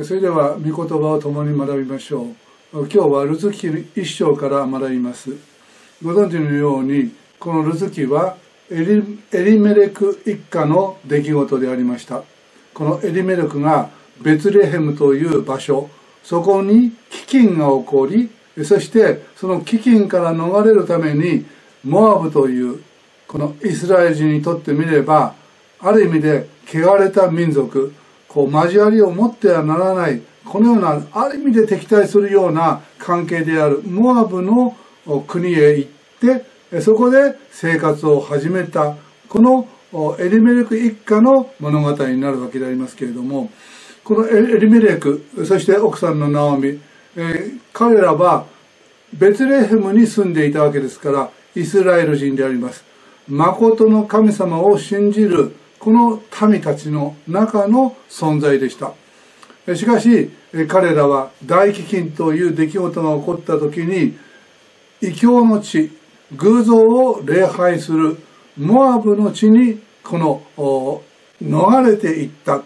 それでは御言葉を共に学びましょう。今日はルツキ一章から学びます。ご存知のようにこのルツキはエリエリメレク一家の出来事でありました。このエリメレクがベツレヘムという場所そこに飢饉が起こりそしてその飢饉から逃れるためにモアブというこのイスラエル人にとってみればある意味で汚れた民族こう交わりを持ってはならない。このようなある意味で敵対するような関係であるモアブの国へ行ってそこで生活を始めたこのエリメレク一家の物語になるわけでありますけれどもこのエリメレクそして奥さんのナオミ、えー、彼らはベツレヘムに住んでいたわけですからイスラエル人であります。誠の神様を信じるこの民たちの中の存在でした。しかし彼らは大飢饉という出来事が起こった時に異教の地偶像を礼拝するモアブの地にこの逃れていった。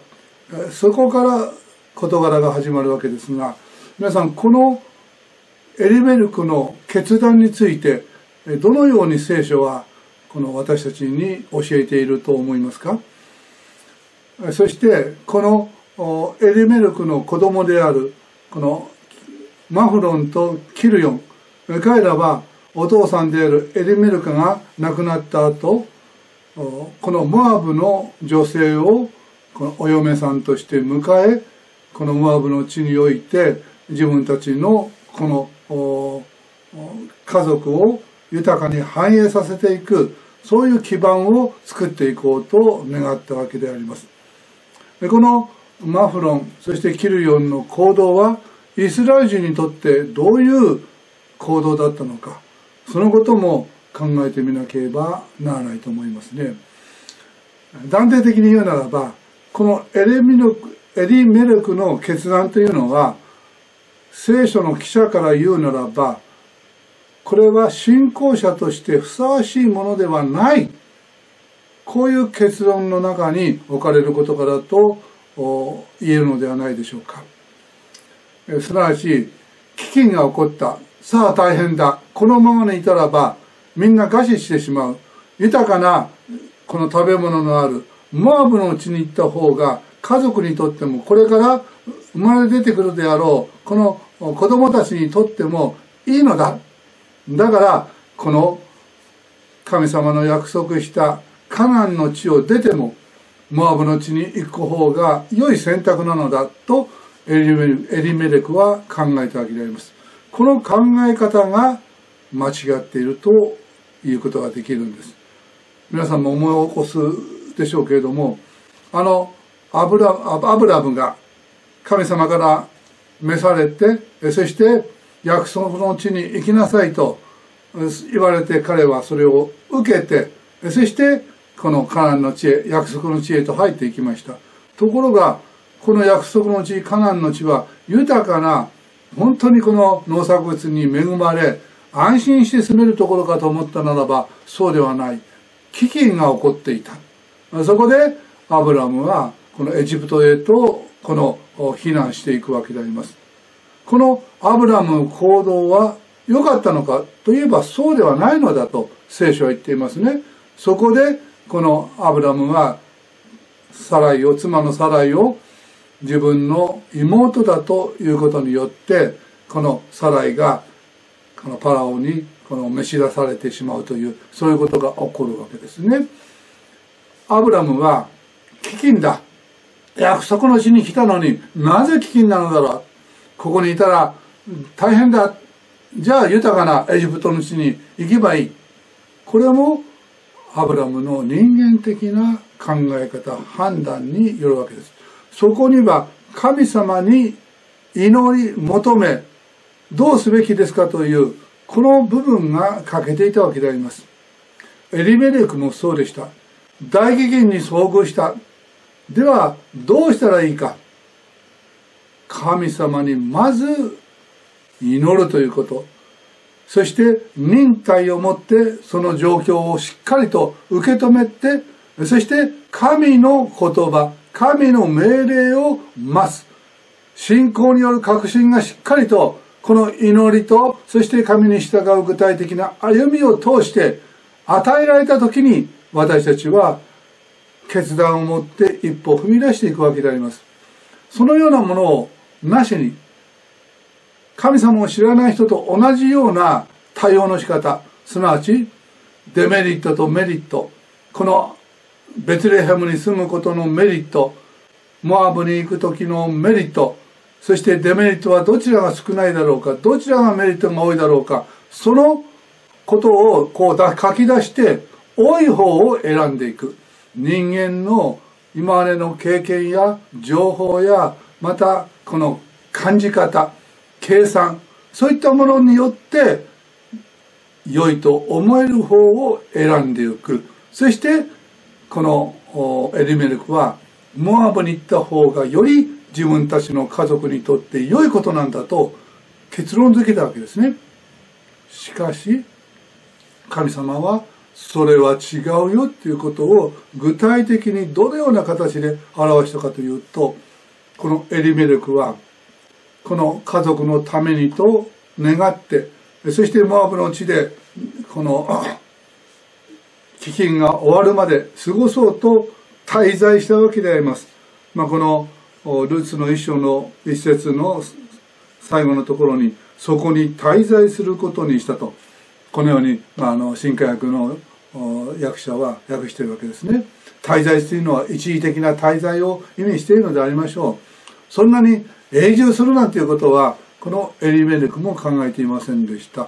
そこから事柄が始まるわけですが皆さんこのエリメルクの決断についてどのように聖書はこの私たちに教えていると思いますか？そしてこのエリメルクの子供であるこのマフロンとキルヨン彼らはお父さんであるエリメルクが亡くなった後このモアブの女性をこのお嫁さんとして迎えこのモアブの地において自分たちのこの家族を豊かに繁栄させていくそういう基盤を作っていこうと願ったわけであります。でこのマフロンそしてキルヨンの行動はイスラエル人にとってどういう行動だったのかそのことも考えてみなければならないと思いますね。断定的に言うならばこのエレミルクエリメルクの決断というのは聖書の記者から言うならばこれは信仰者としてふさわしいものではないこういう結論の中に置かれることからと言えるのではないでしょうか。すなわち飢饉が起こった。さあ大変だ。このままにいたらばみんな餓死してしまう。豊かなこの食べ物のあるモアブのうちに行った方が家族にとってもこれから生まれ出てくるであろうこの子供たちにとってもいいのだ。だからこの神様の約束したカナンの地を出てもモアブの地に行く方が良い選択なのだとエリメレクは考えたわけであります。この考え方が間違っているということができるんです。皆さんも思い起こすでしょうけれどもあのアブラアブラムが神様から召されてそして約束の地に行きなさいと言われて彼はそれを受けてそしてこのカナンの地へ約束の地へと入っていきました。ところがこの約束の地カナンの地は豊かな本当にこの農作物に恵まれ安心して住めるところかと思ったならばそうではない。飢饉が起こっていた。そこでアブラムはこのエジプトへとこの避難していくわけであります。このアブラムの行動は良かったのかといえばそうではないのだと聖書は言っていますね。そこでこのアブラムはサライを妻のサライを自分の妹だということによってこのサライがこのパラオにこの召し出されてしまうというそういうことが起こるわけですね。アブラムは飢饉だ。約束の地に来たのになぜ飢饉なのだろう。ここにいたら大変だ。じゃあ豊かなエジプトの地に行けばいい。これもアブラムの人間的な考え方判断によるわけです。そこには神様に祈り求めどうすべきですかというこの部分が欠けていたわけであります。エリメレクもそうでした。大飢饉に遭遇した。ではどうしたらいいか。神様にまず祈るということ。そして忍耐をもってその状況をしっかりと受け止めてそして神の言葉神の命令を待つ。信仰による確信がしっかりとこの祈りとそして神に従う具体的な歩みを通して与えられた時に私たちは決断を持って一歩踏み出していくわけであります。そのようなものをなしに神様を知らない人と同じような対応の仕方。すなわちデメリットとメリット。このベツレヘムに住むことのメリット。モアブに行く時のメリット。そしてデメリットはどちらが少ないだろうか。どちらがメリットが多いだろうか。そのことをこう書き出して多い方を選んでいく。人間の今までの経験や情報やまたこの感じ方。計算。そういったものによって良いと思える方を選んでいく。そしてこのエリメルクはモアブに行った方がより自分たちの家族にとって良いことなんだと結論付けたわけですね。しかし神様はそれは違うよっていうことを具体的にどのような形で表したかというとこのエリメレクはこの家族のためにと願ってそしてモアブの地でこの 飢饉が終わるまで過ごそうと滞在したわけであります。まあ、このルーツの一章の一節の最後のところにそこに滞在することにしたとこのように、まあ、あの新科学の役者は訳しているわけですね。滞在というのは一時的な滞在を意味しているのでありましょう。そんなに永住するなんていうことはこのエリメレクも考えていませんでした。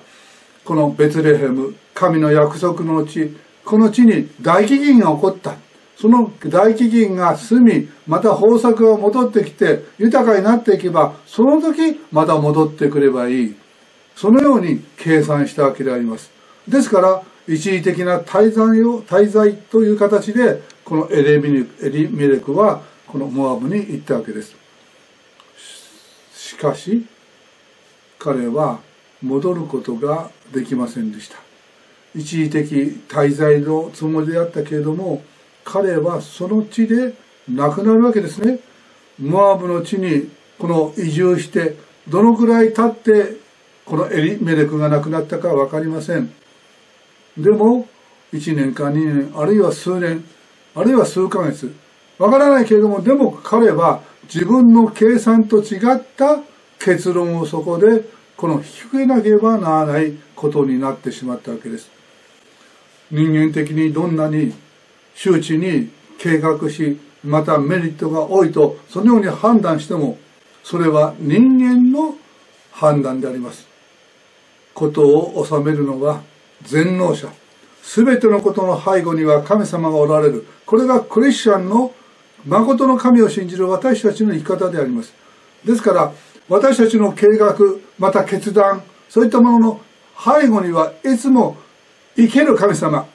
このベツレヘム神の約束の地この地に大飢饉が起こった。その大飢饉が済みまた豊作が戻ってきて豊かになっていけばその時また戻ってくればいい。そのように計算したわけであります。ですから一時的な滞在を滞在という形でこのエレミエリメレクはこのモアブに行ったわけです。しかし彼は戻ることができませんでした。一時的滞在のつもりであったけれども彼はその地で亡くなるわけですね。モアブの地にこの移住してどのくらい経ってこのエリメレクが亡くなったか分かりません。でも1年か2年あるいは数年あるいは数ヶ月わからないけれどもでも彼は自分の計算と違った結論をそこでこの引けなければならないことになってしまったわけです。人間的にどんなに周知に計画しまたメリットが多いとそのように判断してもそれは人間の判断であります。ことを収めるのは全能者。全てのことの背後には神様がおられる。これがクリスチャンの誠の神を信じる私たちの生き方であります。ですから私たちの計画また決断そういったものの背後にはいつも生ける神様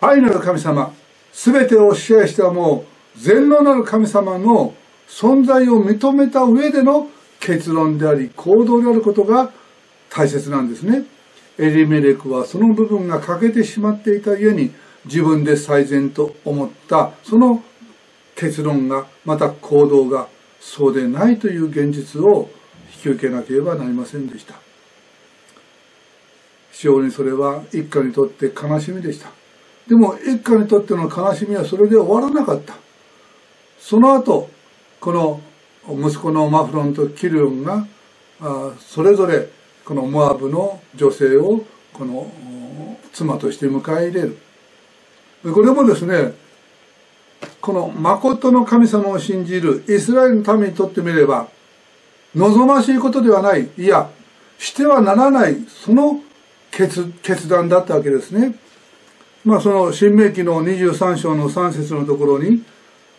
愛なる神様全てを支配したもう全能なる神様の存在を認めた上での結論であり行動であることが大切なんですね。エリメレクはその部分が欠けてしまっていたゆえに自分で最善と思ったその結論がまた行動がそうでないという現実を引き受けなければなりませんでした。非常にそれは一家にとって悲しみでした。でも一家にとっての悲しみはそれで終わらなかった。その後この息子のマフロンとキルヨンがそれぞれこのモアブの女性をこの妻として迎え入れる。これもですねこの誠の神様を信じるイスラエルの民にとってみれば望ましいことではないいやしてはならないその決決断だったわけですね。まあその新明記の23章の3節のところに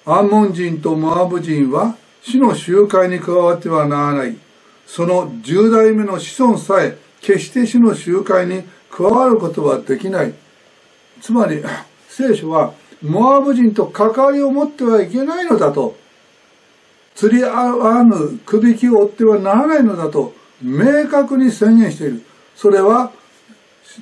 アンモン人とモアブ人は死の集会に加わってはならない。その10代目の子孫さえ決して死の集会に加わることはできない。つまり聖書はモアブ人と関わりを持ってはいけないのだと釣り合わぬくびきを追ってはならないのだと明確に宣言している。それは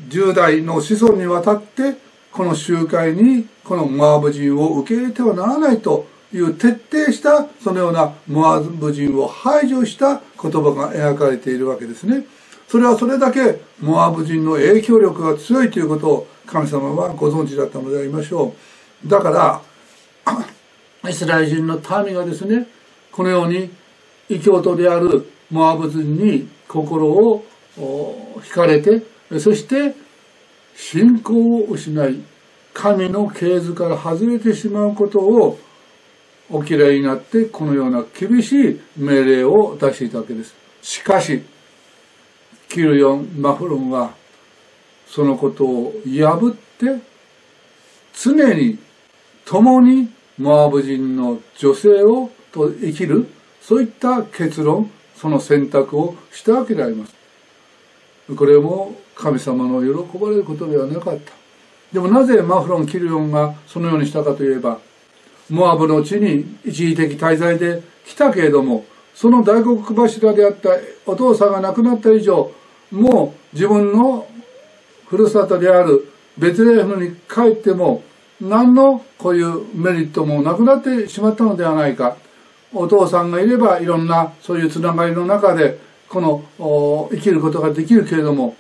10代の子孫にわたってこの集会にこのモアブ人を受け入れてはならないという徹底したそのようなモアブ人を排除した言葉が描かれているわけですね。それはそれだけモアブ人の影響力が強いということを神様はご存知だったのでありましょう。だからイスラエル人の民がですねこのように異教徒であるモアブ人に心を惹かれてそして信仰を失い神の系図から外れてしまうことをお嫌いになってこのような厳しい命令を出していたわけです。しかし、キルヨン・マフロンはそのことを破って常に共にモアブ人の女性をと生きるそういった結論その選択をしたわけであります。これも神様の喜ばれることではなかった。でもなぜマフロン・キルヨンがそのようにしたかといえばモアブの地に一時的滞在で来たけれどもその大黒柱であったお父さんが亡くなった以上もう自分のふるさとであるベツレヘムに帰っても何のこういうメリットもなくなってしまったのではないか。お父さんがいればいろんなそういうつながりの中でこの生きることができるけれども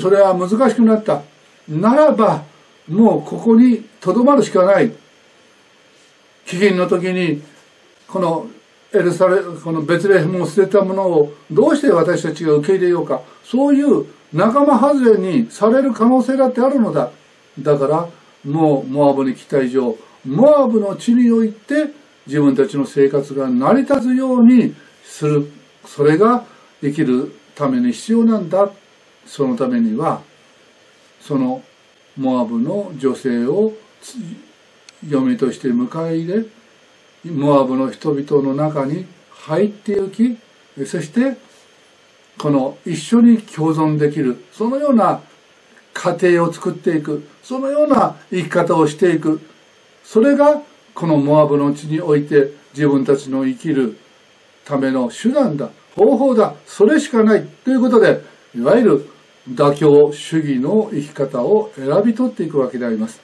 それは難しくなった。ならばもうここにとどまるしかない。飢饉の時にこのエルサレこのベツレヘムを捨てたものをどうして私たちが受け入れようか。そういう仲間外れにされる可能性だってあるのだ。だからもうモアブに来た以上モアブの地において自分たちの生活が成り立つようにする。それが生きるために必要なんだ。そのためにはそのモアブの女性を嫁として迎え入れモアブの人々の中に入ってゆきそしてこの一緒に共存できる。そのような家庭を作っていく。そのような生き方をしていく。それがこのモアブの地において自分たちの生きるための手段だ。方法だ。それしかない。ということでいわゆる妥協主義の生き方を選び取っていくわけであります。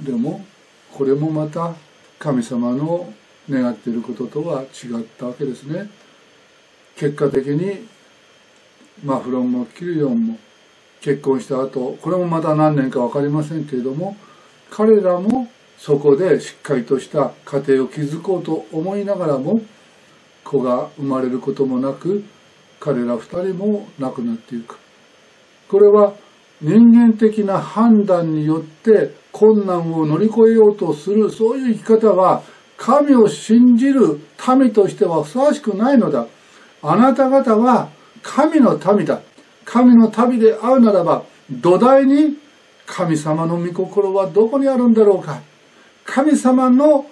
でもこれもまた神様の願っていることとは違ったわけですね。結果的にマフロンもキルヨンも結婚した後これもまた何年か分かりませんけれども彼らもそこでしっかりとした家庭を築こうと思いながらも子が生まれることもなく彼ら二人も亡くなっていく。これは人間的な判断によって困難を乗り越えようとするそういう生き方は神を信じる民としてはふさわしくないのだ。あなた方は神の民だ。神の民であるならば土台に神様の御心はどこにあるんだろうか。神様の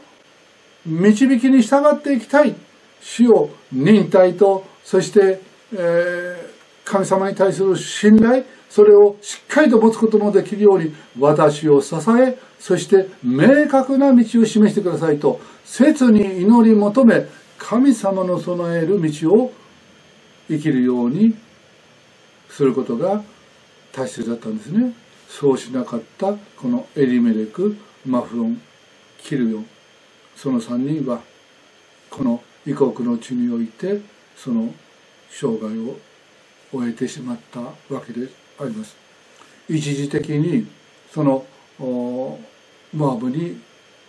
導きに従っていきたい。主を忍耐とそして、えー、神様に対する信頼。それをしっかりと持つこともできるように私を支えそして明確な道を示してくださいと切に祈り求め神様の備える道を生きるようにすることが大切だったんですね。そうしなかったこのエリメレクマフロンキルヨン。その3人はこの異国の地においてその生涯を終えてしまったわけであります。一時的にそのモアブに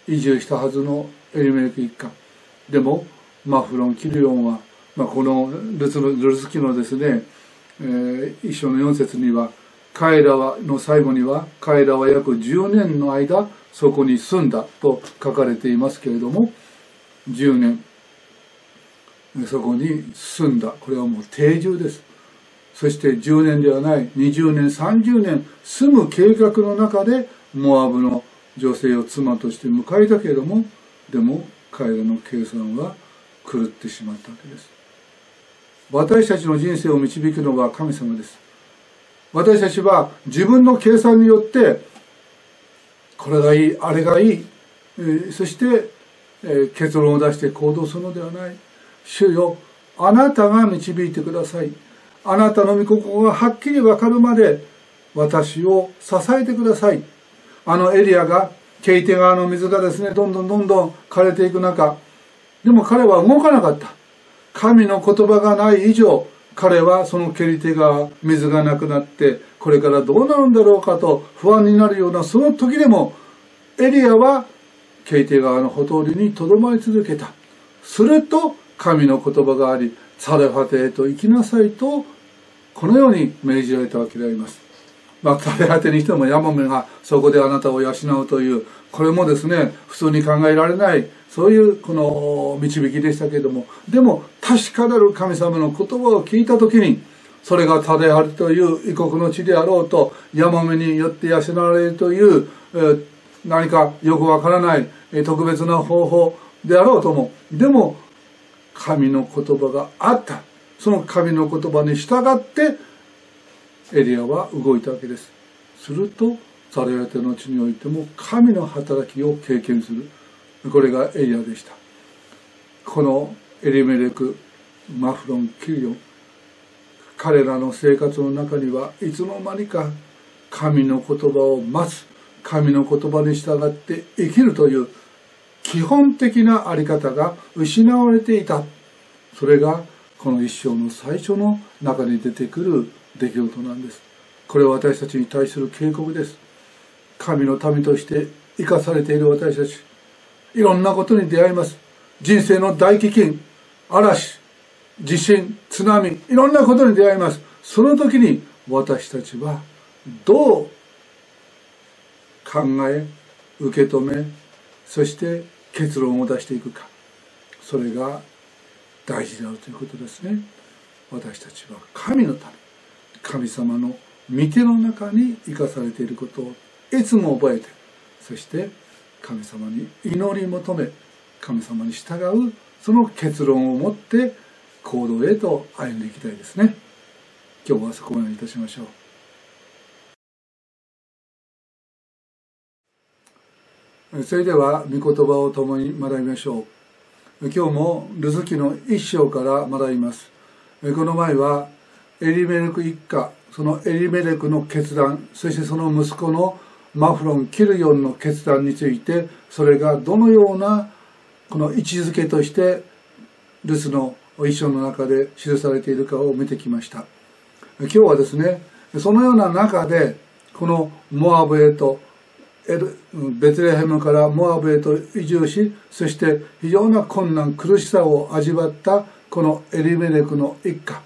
移住したはずのエリメレク一家。でもマフロン・キリオンは、まあ、このルツルツキのですね、えー、一章の4節には彼らはの最後には彼らは約10年の間そこに住んだと書かれていますけれども10年。そこに住んだ。これはもう定住です。そして10年ではない20年30年住む計画の中でモアブの女性を妻として迎えたけれどもでも彼らの計算は狂ってしまったわけです。私たちの人生を導くのは神様です。私たちは自分の計算によってこれがいいあれがいい、えー、そして、えー、結論を出して行動するのではない。主よあなたが導いてください。あなたの御心がはっきりわかるまで私を支えてください。あのエリアがケイテ川の水がですねどんどんどんどん枯れていく中でも彼は動かなかった。神の言葉がない以上彼はその蹴り手が水がなくなってこれからどうなるんだろうかと不安になるようなその時でもエリアはケイテ川のほとりにとどまり続けた。すると神の言葉がありサレファテへと行きなさいとこのように命じられたわけであります。まあ、食べ果てにしてもヤモメがそこであなたを養うというこれもですね普通に考えられないそういうこの導きでしたけれどもでも確かなる神様の言葉を聞いた時にそれが種あるという異国の地であろうとヤモメによって養われるという、え、何かよくわからない、え、特別な方法であろうともでも神の言葉があった。その神の言葉に従ってエリアは動いたわけです。するとザレヤテの地においても神の働きを経験する。これがエリアでした。このエリメレクマフロンキリオン彼らの生活の中にはいつの間にか神の言葉を待つ。神の言葉に従って生きるという基本的なあり方が失われていた。それがこの一生の最初の中に出てくる出来事なんです。これは私たちに対する警告です。神の民として生かされている私たち。いろんなことに出会います。人生の大飢饉嵐地震津波いろんなことに出会います。その時に私たちはどう考え受け止めそして結論を出していくか。それが大事であるということですね。私たちは神のため神様の御手の中に生かされていることをいつも覚えてそして神様に祈り求め神様に従うその結論を持って行動へと歩んでいきたいですね。今日はそこまでいたしましょう。それでは御言葉を共に学びましょう。今日もルズキの一章から学びます。この前はエリメレク一家そのエリメレクの決断そしてその息子のマフロン・キルヨンの決断についてそれがどのようなこの位置づけとしてルスの一章の中で記されているかを見てきました。今日はですねそのような中でこのモアブへとベツレヘムからモアブへと移住しそして非常な困難苦しさを味わったこのエリメレクの一家。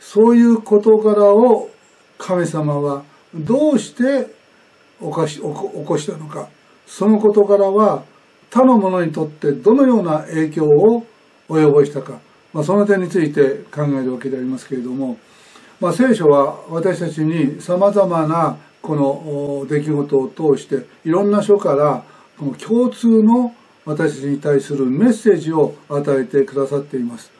そういう事柄を神様はどうして起こし起こしたのか。その事柄は他の者にとってどのような影響を及ぼしたか、まあ、その点について考えるわけでありますけれども、まあ、聖書は私たちにさまざまなこの出来事を通していろんな書からこの共通の私たちに対するメッセージを与えてくださっています。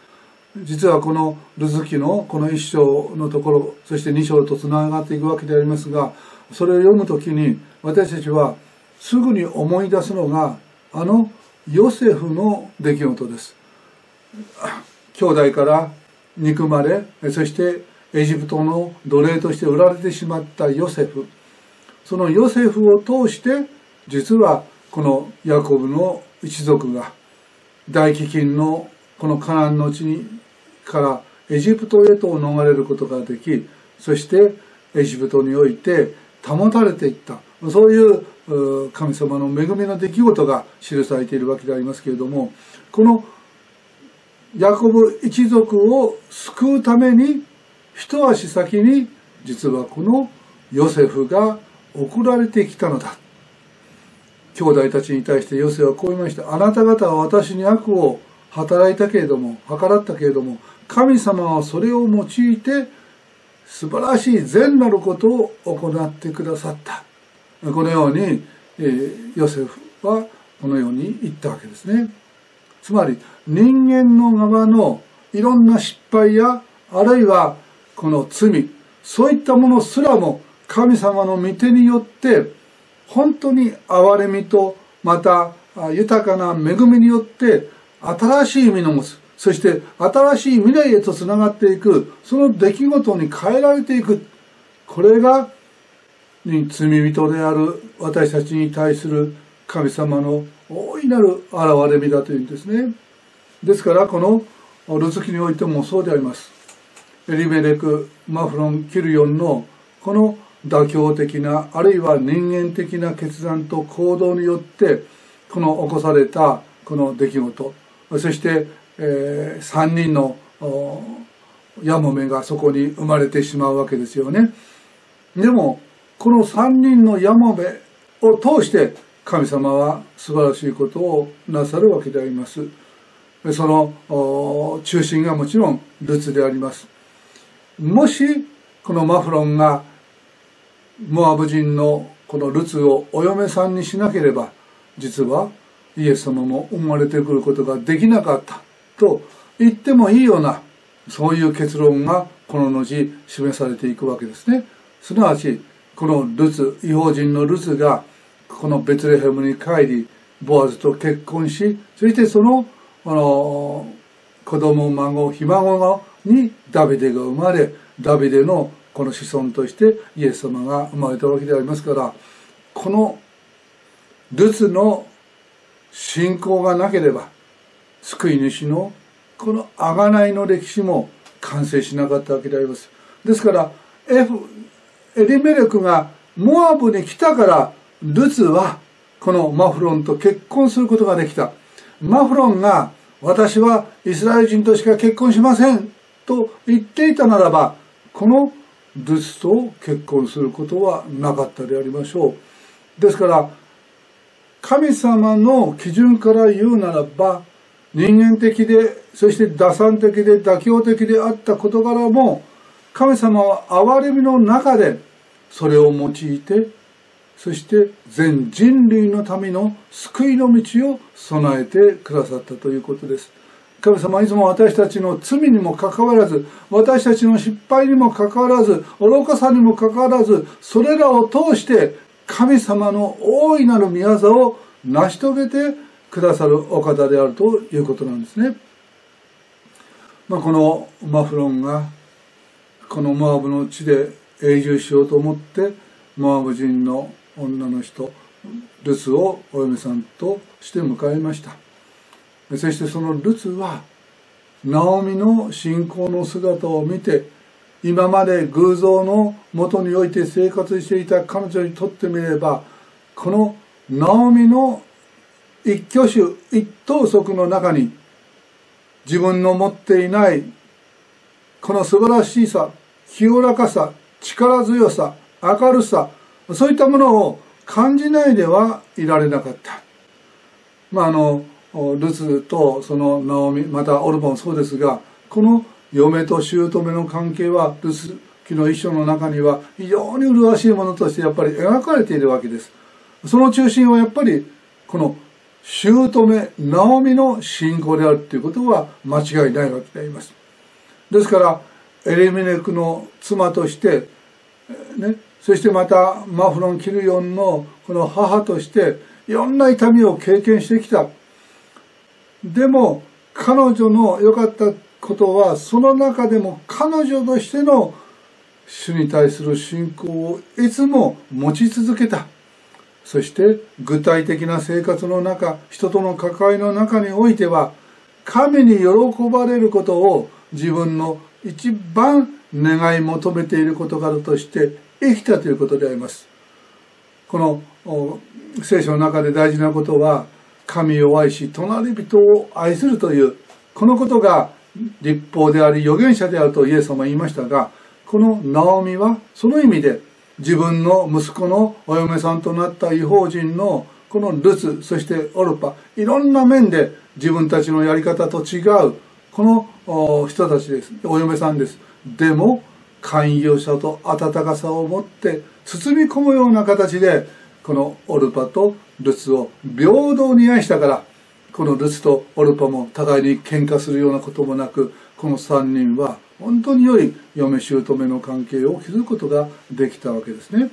実はこのルズキのこの一章のところそして二章とつながっていくわけでありますがそれを読むときに私たちはすぐに思い出すのがあのヨセフの出来事です。兄弟から憎まれそしてエジプトの奴隷として売られてしまったヨセフ。そのヨセフを通して実はこのヤコブの一族が大飢饉のこのカナンの地にからエジプトへと逃れることができそしてエジプトにおいて保たれていった。そういう神様の恵みの出来事が記されているわけでありますけれどもこのヤコブ一族を救うために一足先に実はこのヨセフが送られてきたのだ。兄弟たちに対してヨセフはこう言いました。あなた方は私に悪を働いたけれども計らったけれども神様はそれを用いて素晴らしい善なることを行ってくださった。このように、えー、ヨセフはこのように言ったわけですね。つまり人間の側のいろんな失敗やあるいはこの罪そういったものすらも神様の御手によって本当に憐れみとまた豊かな恵みによって新しい実の持つそして新しい未来へとつながっていくその出来事に変えられていく。これが罪人である私たちに対する神様の大いなる現れ身だというんですね。ですからこのルツキにおいてもそうであります。エリメレクマフロンキルヨンのこの妥協的なあるいは人間的な決断と行動によってこの起こされたこの出来事。そして、えー、3人のヤモメがそこに生まれてしまうわけですよね。でもこの3人のヤモメを通して神様は素晴らしいことをなさるわけであります。その中心がもちろんルツであります。もしこのマフロンがモアブ人のこのルツをお嫁さんにしなければ実はイエス様も生まれてくることができなかった。と言ってもいいようなそういう結論がこの後示されていくわけですね。すなわちこのルツ違法人のルツがこのベツレヘムに帰りボアズと結婚しそしてそのあの子供孫ひ孫にダビデが生まれダビデのこの子孫としてイエス様が生まれたわけでありますからこのルツの信仰がなければ救い主のこの贖いの歴史も完成しなかったわけであります。ですからエフエリメレクがモアブに来たからルツはこのマフロンと結婚することができた。マフロンが私はイスラエル人としか結婚しませんと言っていたならばこのルツと結婚することはなかったでありましょう。ですから神様の基準から言うならば人間的でそして打算的で妥協的であった事柄も神様は憐れみの中でそれを用いてそして全人類のための救いの道を備えてくださったということです。神様はいつも私たちの罪にもかかわらず私たちの失敗にもかかわらず愚かさにもかかわらずそれらを通して神様の大いなる宮業を成し遂げてくださるお方であるということなんですね。まあ、このマフロンがこのモアブの地で永住しようと思ってモアブ人の女の人ルツをお嫁さんとして迎えましたそしてそのルツはナオミの信仰の姿を見て今まで偶像のもとにおいて生活していた彼女にとってみればこのナオミの一挙手一投足の中に自分の持っていないこの素晴らしさ清らかさ力強さ明るさそういったものを感じないではいられなかった。まああのルツとそのナオミまたオルバもそうですがこの嫁と姑の関係はルツ記の一章の中には非常に麗しいものとしてやっぱり描かれているわけです。その中心はやっぱりこの姑ナオミの信仰であるということは間違いないわけであります。ですからエレミネクの妻としてねそしてまたマフロン・キルヨンのこの母としていろんな痛みを経験してきた。でも彼女の良かったことはその中でも彼女としての主に対する信仰をいつも持ち続けた。そして具体的な生活の中人との関わりの中においては神に喜ばれることを自分の一番願い求めている事柄として生きたということであります。この聖書の中で大事なことは神を愛し隣人を愛するというこのことが立法であり預言者であるとイエス様は言いましたがこのナオミはその意味で自分の息子のお嫁さんとなった違法人のこのルツそしてオルパいろんな面で自分たちのやり方と違うこの人たちです。お嫁さんです。でも寛容さと温かさを持って包み込むような形でこのオルパとルツを平等に愛したからこのルツとオルパも互いに喧嘩するようなこともなくこの3人は本当に良い嫁姑の関係を築くことができたわけですね。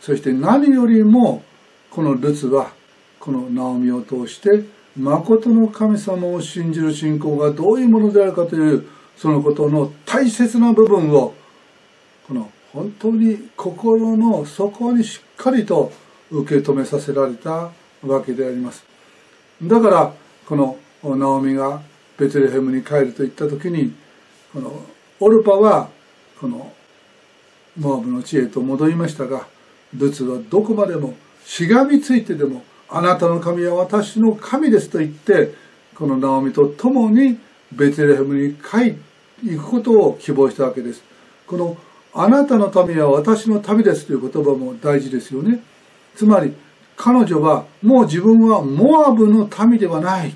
そして何よりもこのルツはこのナオミを通して誠の神様を信じる信仰がどういうものであるかというそのことの大切な部分をこの本当に心の底にしっかりと受け止めさせられたわけであります。だからこのナオミがベツレヘムに帰ると言った時にこのオルパはこのモアブの地へと戻りましたがルツはどこまでもしがみついてでもあなたの神は私の神ですと言ってこのナオミと共にベツレヘムに帰行くことを希望したわけです。このあなたの民は私の民ですという言葉も大事ですよね。つまり彼女はもう自分はモアブの民ではない。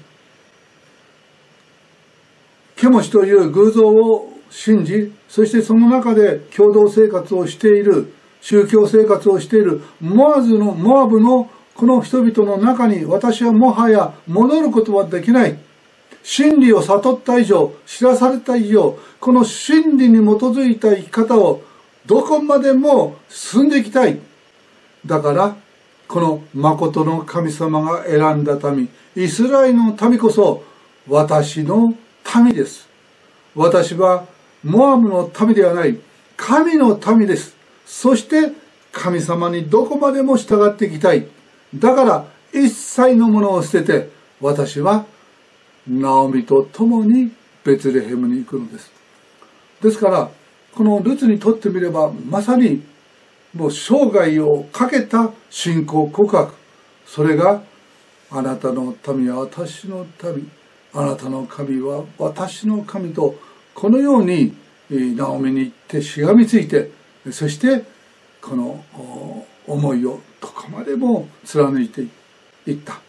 ケモシという偶像を信じそしてその中で共同生活をしている宗教生活をしているモアズのモアブのこの人々の中に私はもはや戻ることはできない。真理を悟った以上知らされた以上この真理に基づいた生き方をどこまでも進んでいきたい。だからこの誠の神様が選んだ民イスラエルの民こそ私の民です。私はモアムの民ではない。神の民です。そして神様にどこまでも従っていきたい。だから一切のものを捨てて私はナオミと共にベツレヘムに行くのです。ですからこのルツにとってみればまさにもう生涯をかけた信仰告白。それがあなたの民は私の民。あなたの神は私の神とこのようにナオミに行ってしがみついてそしてこの思いをどこまでも貫いていった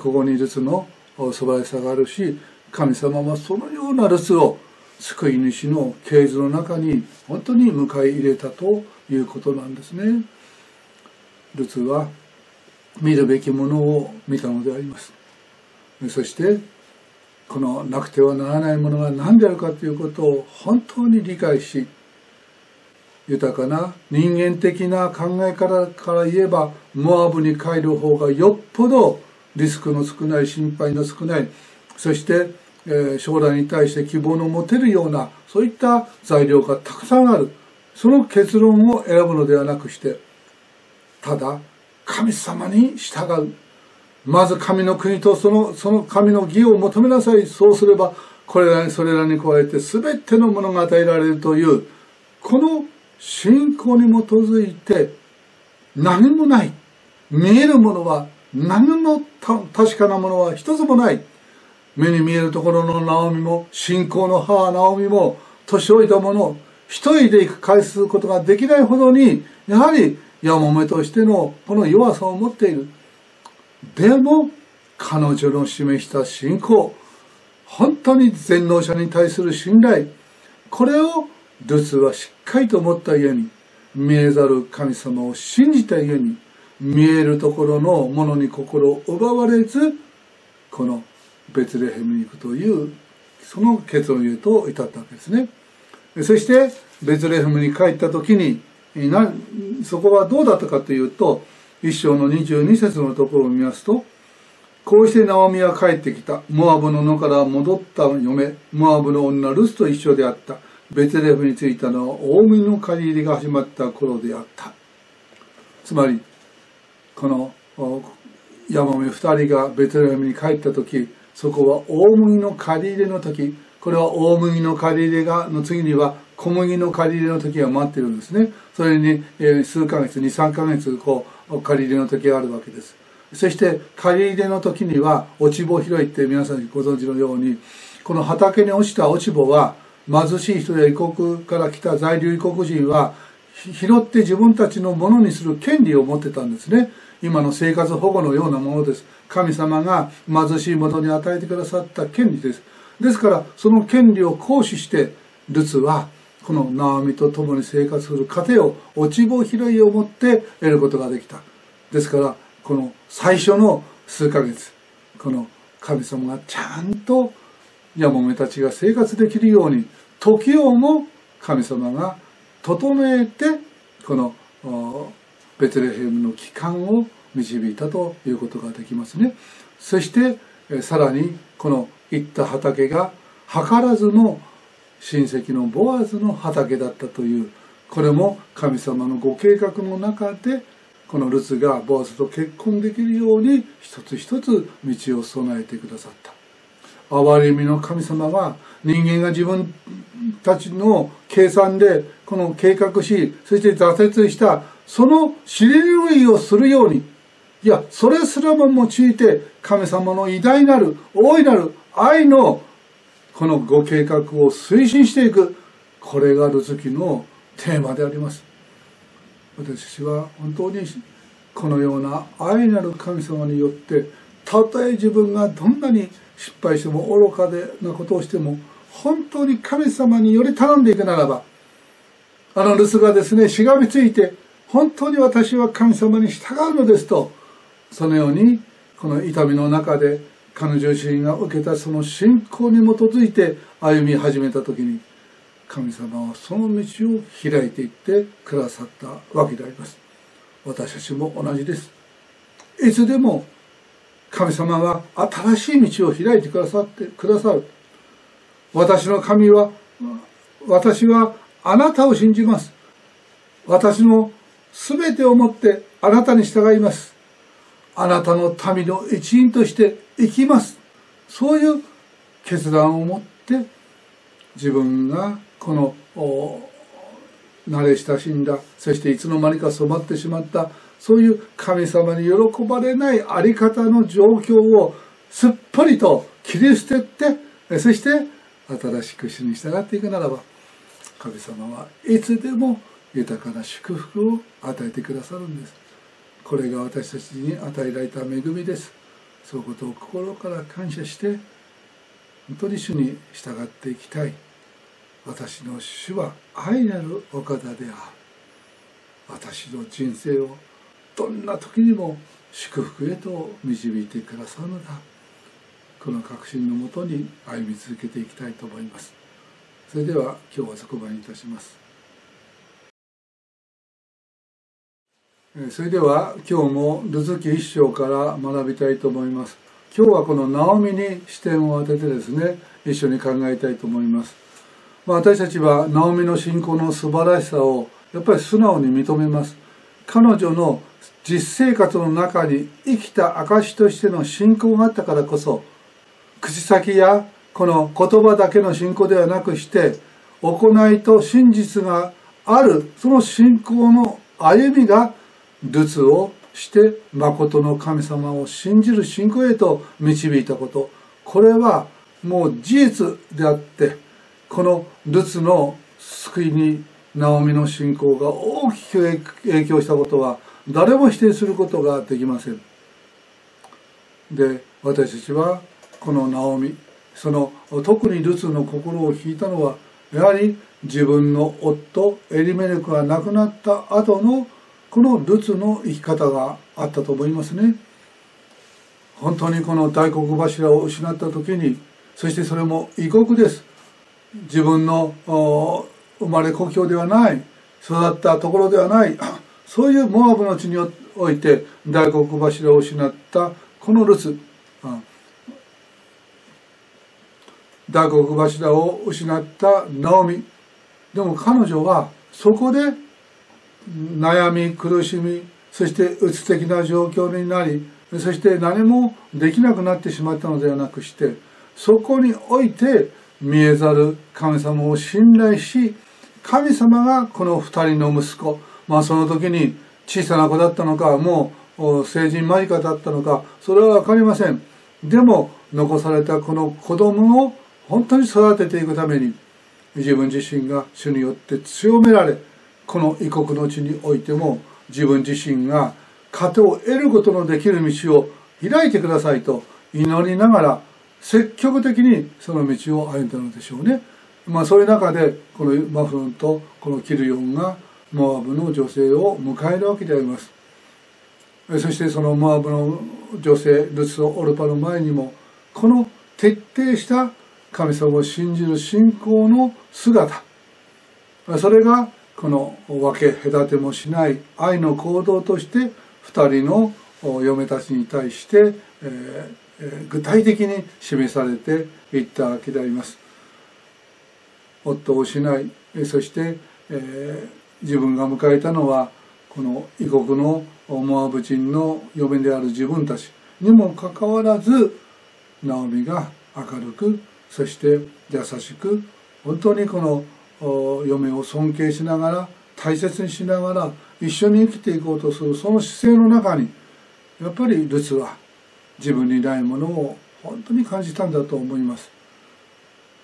ここにルツの素早さがあるし神様はそのような留守を救い主の系図の中に本当に迎え入れたということなんですね。ルツは見るべきものを見たのであります。そしてこのなくてはならないものが何であるかということを本当に理解し豊かな人間的な考え方から言えばモアブに帰る方がよっぽどリスクの少ない心配の少ないそして、えー、将来に対して希望の持てるようなそういった材料がたくさんある。その結論を選ぶのではなくしてただ神様に従う。まず神の国とそのその神の義を求めなさい。そうすればこれらにそれらに加えて全てのものが与えられるというこの信仰に基づいて何もない。見えるものは何の確かなものは一つもない。目に見えるところのナオミも信仰の母ナオミも年老いた者一人で行く回数ことができないほどにやはりやもめとしてのこの弱さを持っている。でも彼女の示した信仰本当に全能者に対する信頼これをルツはしっかりと持った家に見えざる神様を信じた家に見えるところのものに心を奪われずこのベツレヘムに行くというその結論へと至ったわけですね。そしてベツレヘムに帰った時にそこはどうだったかというと一章の22節のところを見ますとこうしてナオミは帰ってきた。モアブの野から戻った嫁。モアブの女ルスと一緒であった。ベツレヘムに着いたのは大海の借り入れが始まった頃であった。つまりこのヤマメ2人がベツレヘムに帰った時そこは大麦の借り入れの時。これは大麦の借り入れがの次には小麦の借り入れの時が待ってるんですね。それに、え数ヶ月23ヶ月こうお借り入れの時があるわけです。そして借り入れの時には落ち穂拾いって皆さんご存知のようにこの畑に落ちた落ち穂は貧しい人や異国から来た在留異国人は拾って自分たちのものにする権利を持ってたんですね。今の生活保護のようなものです。神様が貧しい者に与えてくださった権利です。ですからその権利を行使してルツはこのナオミと共に生活する糧を落ち穂拾いを持って得ることができた。ですからこの最初の数ヶ月この神様がちゃんとヤモメたちが生活できるように時をも神様が整えてこのベツレヘムの帰還を導いたということができますね。そしてさらにこの行った畑が図らずの親戚のボアズの畑だったというこれも神様のご計画の中でこのルツがボアズと結婚できるように一つ一つ道を備えてくださった。憐れみの神様は人間が自分たちの計算でこの計画しそして挫折したその尻拭いをするようにいやそれすらも用いて神様の偉大なる大いなる愛のこのご計画を推進していくこれがルツキのテーマであります。私は本当にこのような愛なる神様によってたとえ自分がどんなに失敗しても愚かでなことをしても本当に神様により頼んでいくならばあの留守がですねしがみついて本当に私は神様に従うのですとそのようにこの痛みの中で彼女自身が受けたその信仰に基づいて歩み始めた時に神様はその道を開いていってくださったわけであります。私たちも同じです。いつでも神様は新しい道を開いてくださってくださる。私の神は私はあなたを信じます。私の全てをもってあなたに従います。あなたの民の一員として生きます。そういう決断を持って自分がこの慣れ親しんだそしていつの間にか染まってしまったそういう神様に喜ばれないあり方の状況をすっぽりと切り捨ててそして新しく主に従っていくならば神様はいつでも豊かな祝福を与えてくださるんです。これが私たちに与えられた恵みです。そのことを心から感謝して本当に主に従っていきたい。私の主は愛なるお方である。私の人生をどんな時にも祝福へと導いてくださるのだ。この確信のもとに歩み続けていきたいと思います。それでは今日はそこまでいたします。それでは今日もルズキ一章から学びたいと思います。今日はこのナオミに視点を当ててですね一緒に考えたいと思います。まあ、私たちはナオミの信仰の素晴らしさをやっぱり素直に認めます。彼女の実生活の中に生きた証としての信仰があったからこそ口先やこの言葉だけの信仰ではなくして行いと真実があるその信仰の歩みがルをして誠の神様を信じる信仰へと導いたこと。これはもう事実であってこのルツの救いにナオミの信仰が大きく影響したことは誰も否定することができません。で私たちはこのナオミその特にルツの心を引いたのはやはり自分の夫エリメレクが亡くなった後のこのルツの生き方があったと思いますね。本当にこの大黒柱を失った時にそしてそれも異国です。自分の生まれ故郷ではない育ったところではない そういうモアブの地において大黒柱を失ったこのルツ。大黒柱を失ったナオミ。でも彼女はそこで悩み苦しみそしてうつ的な状況になりそして何もできなくなってしまったのではなくしてそこにおいて見えざる神様を信頼し神様がこの二人の息子まあその時に小さな子だったのかもう成人間近だったのかそれは分かりません。でも残されたこの子供を本当に育てていくために自分自身が主によって強められこの異国の地においても自分自身が糧を得ることのできる道を開いてくださいと祈りながら積極的にその道を歩んだのでしょうね。まあそういう中でこのマフロンとこのキルヨンがモアブの女性を迎えるわけであります。そしてそのモアブの女性ルツオルパの前にもこの徹底した神様を信じる信仰の姿それがこの分け隔てもしない愛の行動として2人の嫁たちに対して、えー具体的に示されていったわけであります。夫を失いそして、え自分が迎えたのはこの異国のモアブ人の嫁である自分たちにもかかわらずナオミが明るくそして優しく本当にこの嫁を尊敬しながら大切にしながら一緒に生きていこうとするその姿勢の中にやっぱりルツは自分にないものを本当に感じたんだと思います。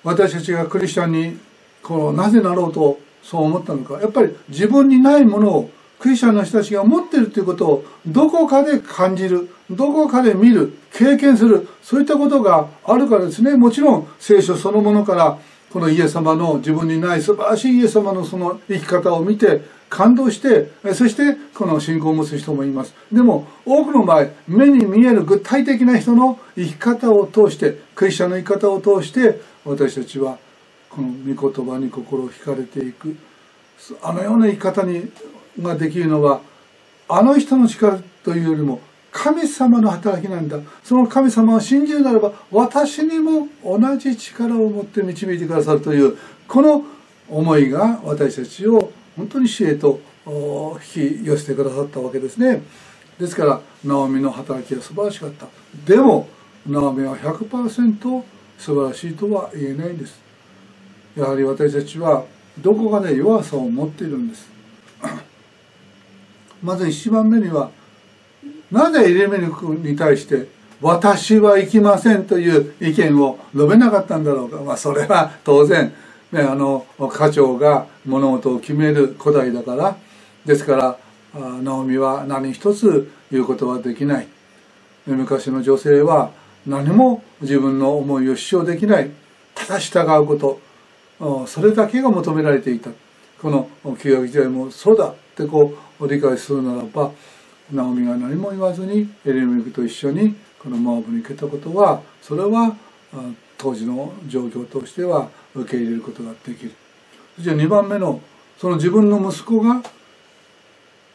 私たちがクリスチャンにこのなぜなろうとそう思ったのか。やっぱり自分にないものをクリスチャンの人たちが持っているということをどこかで感じるどこかで見る経験するそういったことがあるからですね。もちろん聖書そのものからこのイエス様の自分にない素晴らしいイエス様のその生き方を見て感動してそしてこの信仰を持つ人もいます。でも多くの場合目に見える具体的な人の生き方を通してクリスチャンの生き方を通して私たちはこの御言葉に心を惹かれていく。あのような生き方にができるのはあの人の力というよりも神様の働きなんだ。その神様を信じるならば私にも同じ力を持って導いてくださるというこの思いが私たちを本当に死へと引き寄せてくださったわけですね。ですからナオミの働きは素晴らしかった。でもナオミは100%素晴らしいとは言えないんです。やはり私たちはどこかで弱さを持っているんです。まず1番目にはなぜエレメルクに対して私は行きませんという意見を述べなかったんだろうか、まあ、それは当然、ね、あの課長が物事を決める古代だから。ですからナオミは何一つ言うことはできない。昔の女性は何も自分の思いを主張できない。ただ従うこと。それだけが求められていた。この旧約時代もそうだってこう理解するならばナオミが何も言わずにエレメクと一緒にこのモアブに行けたことはそれは当時の状況としては受け入れることができる。そして2番目のその自分の息子が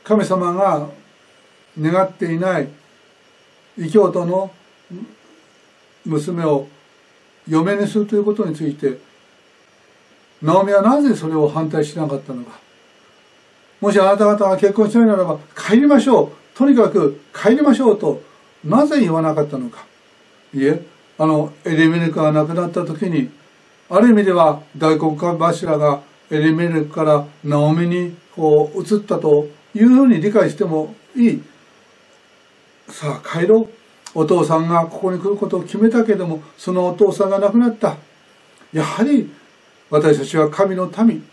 神様が願っていない異教徒の娘を嫁にするということについてナオミはなぜそれを反対しなかったのか。もしあなた方が結婚したいならば帰りましょう。とにかく帰りましょうとなぜ言わなかったのか。いえあのエリメルクが亡くなった時にある意味では大黒柱がエリメルクからナオミにこう移ったというふうに理解してもいい。さあ帰ろう。お父さんがここに来ることを決めたけどもそのお父さんが亡くなった。やはり私たちは神の民。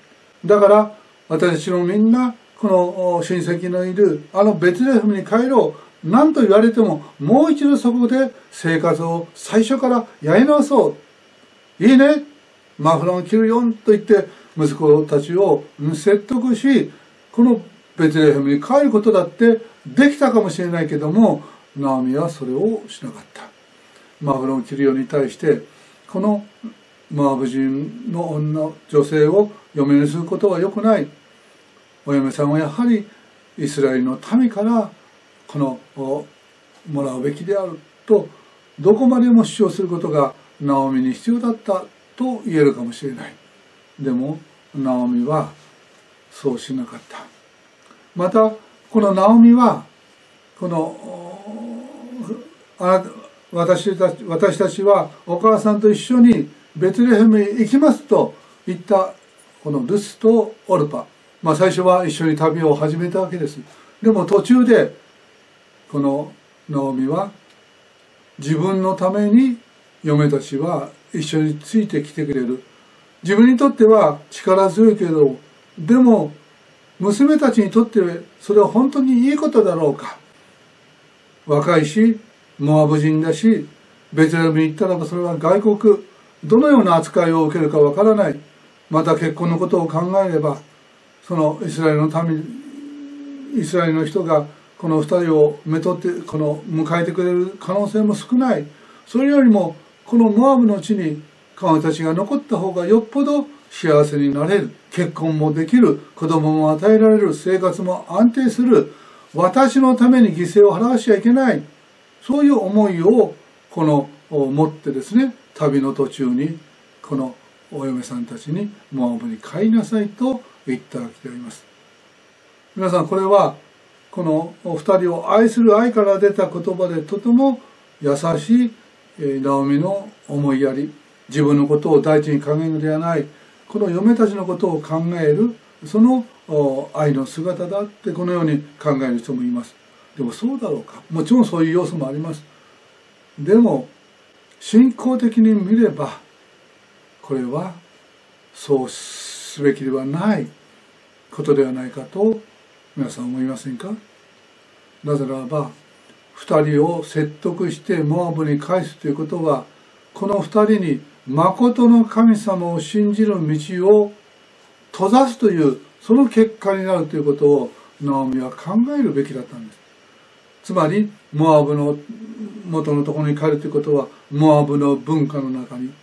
だから私たちのみんなこの親戚のいるあのベツレヘムに帰ろう。何と言われてももう一度そこで生活を最初からやり直そう。いいね。マフラーを着るよと言って息子たちを説得しこのベツレヘムに帰ることだってできたかもしれないけどもナオミはそれをしなかった。マフラーを着るように対してこのマーブ人の女女性を嫁にすることは良くない。お嫁さんはやはりイスラエルの民からこのもらうべきであるとどこまでも主張することがナオミに必要だったと言えるかもしれない。でもナオミはそうしなかった。またこのナオミはこの私たち私たちはお母さんと一緒にベツレヘムへ行きますと言ったこのルスとオルパ。まあ、最初は一緒に旅を始めたわけです。でも途中でこのナオミは自分のために嫁たちは一緒についてきてくれる。自分にとっては力強いけどでも娘たちにとってそれは本当にいいことだろうか。若いしモアブ人だしベツレムに行ったらばそれは外国どのような扱いを受けるかわからない。また結婚のことを考えればそのイスラエルの民イスラエルの人がこの2人をめとってこの迎えてくれる可能性も少ない。それよりもこのモアブの地に彼女たちが残った方がよっぽど幸せになれる。結婚もできる。子供も与えられる。生活も安定する。私のために犠牲を払わしちゃいけない。そういう思いをこの持ってですね旅の途中にこのお嫁さんたちにモアブに帰りなさいと言ったわけであります。皆さんこれはこのお二人を愛する愛から出た言葉でとても優しいナオミの思いやり自分のことを第一に考えるのではないこの嫁たちのことを考えるその愛の姿だってこのように考える人もいます。でもそうだろうか。もちろんそういう要素もあります。でも信仰的に見ればこれはそうすべきではないことではないかと皆さん思いませんか？なぜならば二人を説得してモアブに返すということはこの二人に誠の神様を信じる道を閉ざすというその結果になるということをナオミは考えるべきだったんです。つまりモアブの元のところに帰るということはモアブの文化の中に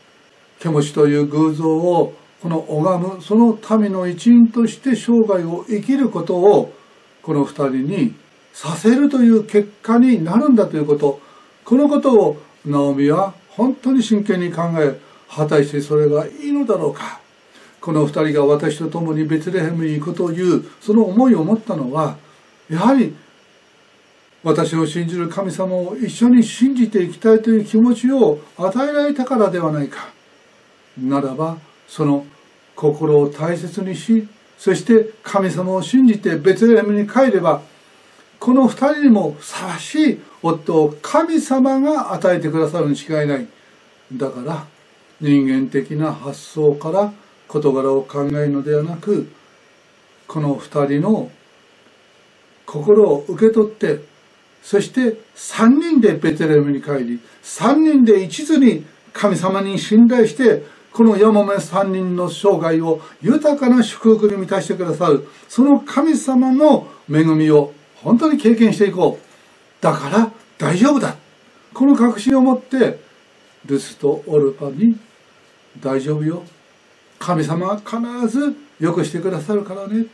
ケモシという偶像をこの拝むその民の一員として生涯を生きることをこの二人にさせるという結果になるんだということ。このことをナオミは本当に真剣に考え果たしてそれがいいのだろうか。この二人が私と共にベツレヘムに行くというその思いを持ったのはやはり私を信じる神様を一緒に信じていきたいという気持ちを与えられたからではないか。ならばその心を大切にしそして神様を信じてベツレヘムに帰ればこの二人にもふさわしい夫を神様が与えてくださるに違いない。だから人間的な発想から事柄を考えるのではなくこの二人の心を受け取ってそして三人でベテレムに帰り三人で一途に神様に信頼してこのヤマメ三人の生涯を豊かな祝福に満たしてくださるその神様の恵みを本当に経験していこう。だから大丈夫だ。この確信を持ってルスとオルパに大丈夫よ。神様は必ず良くしてくださるからね。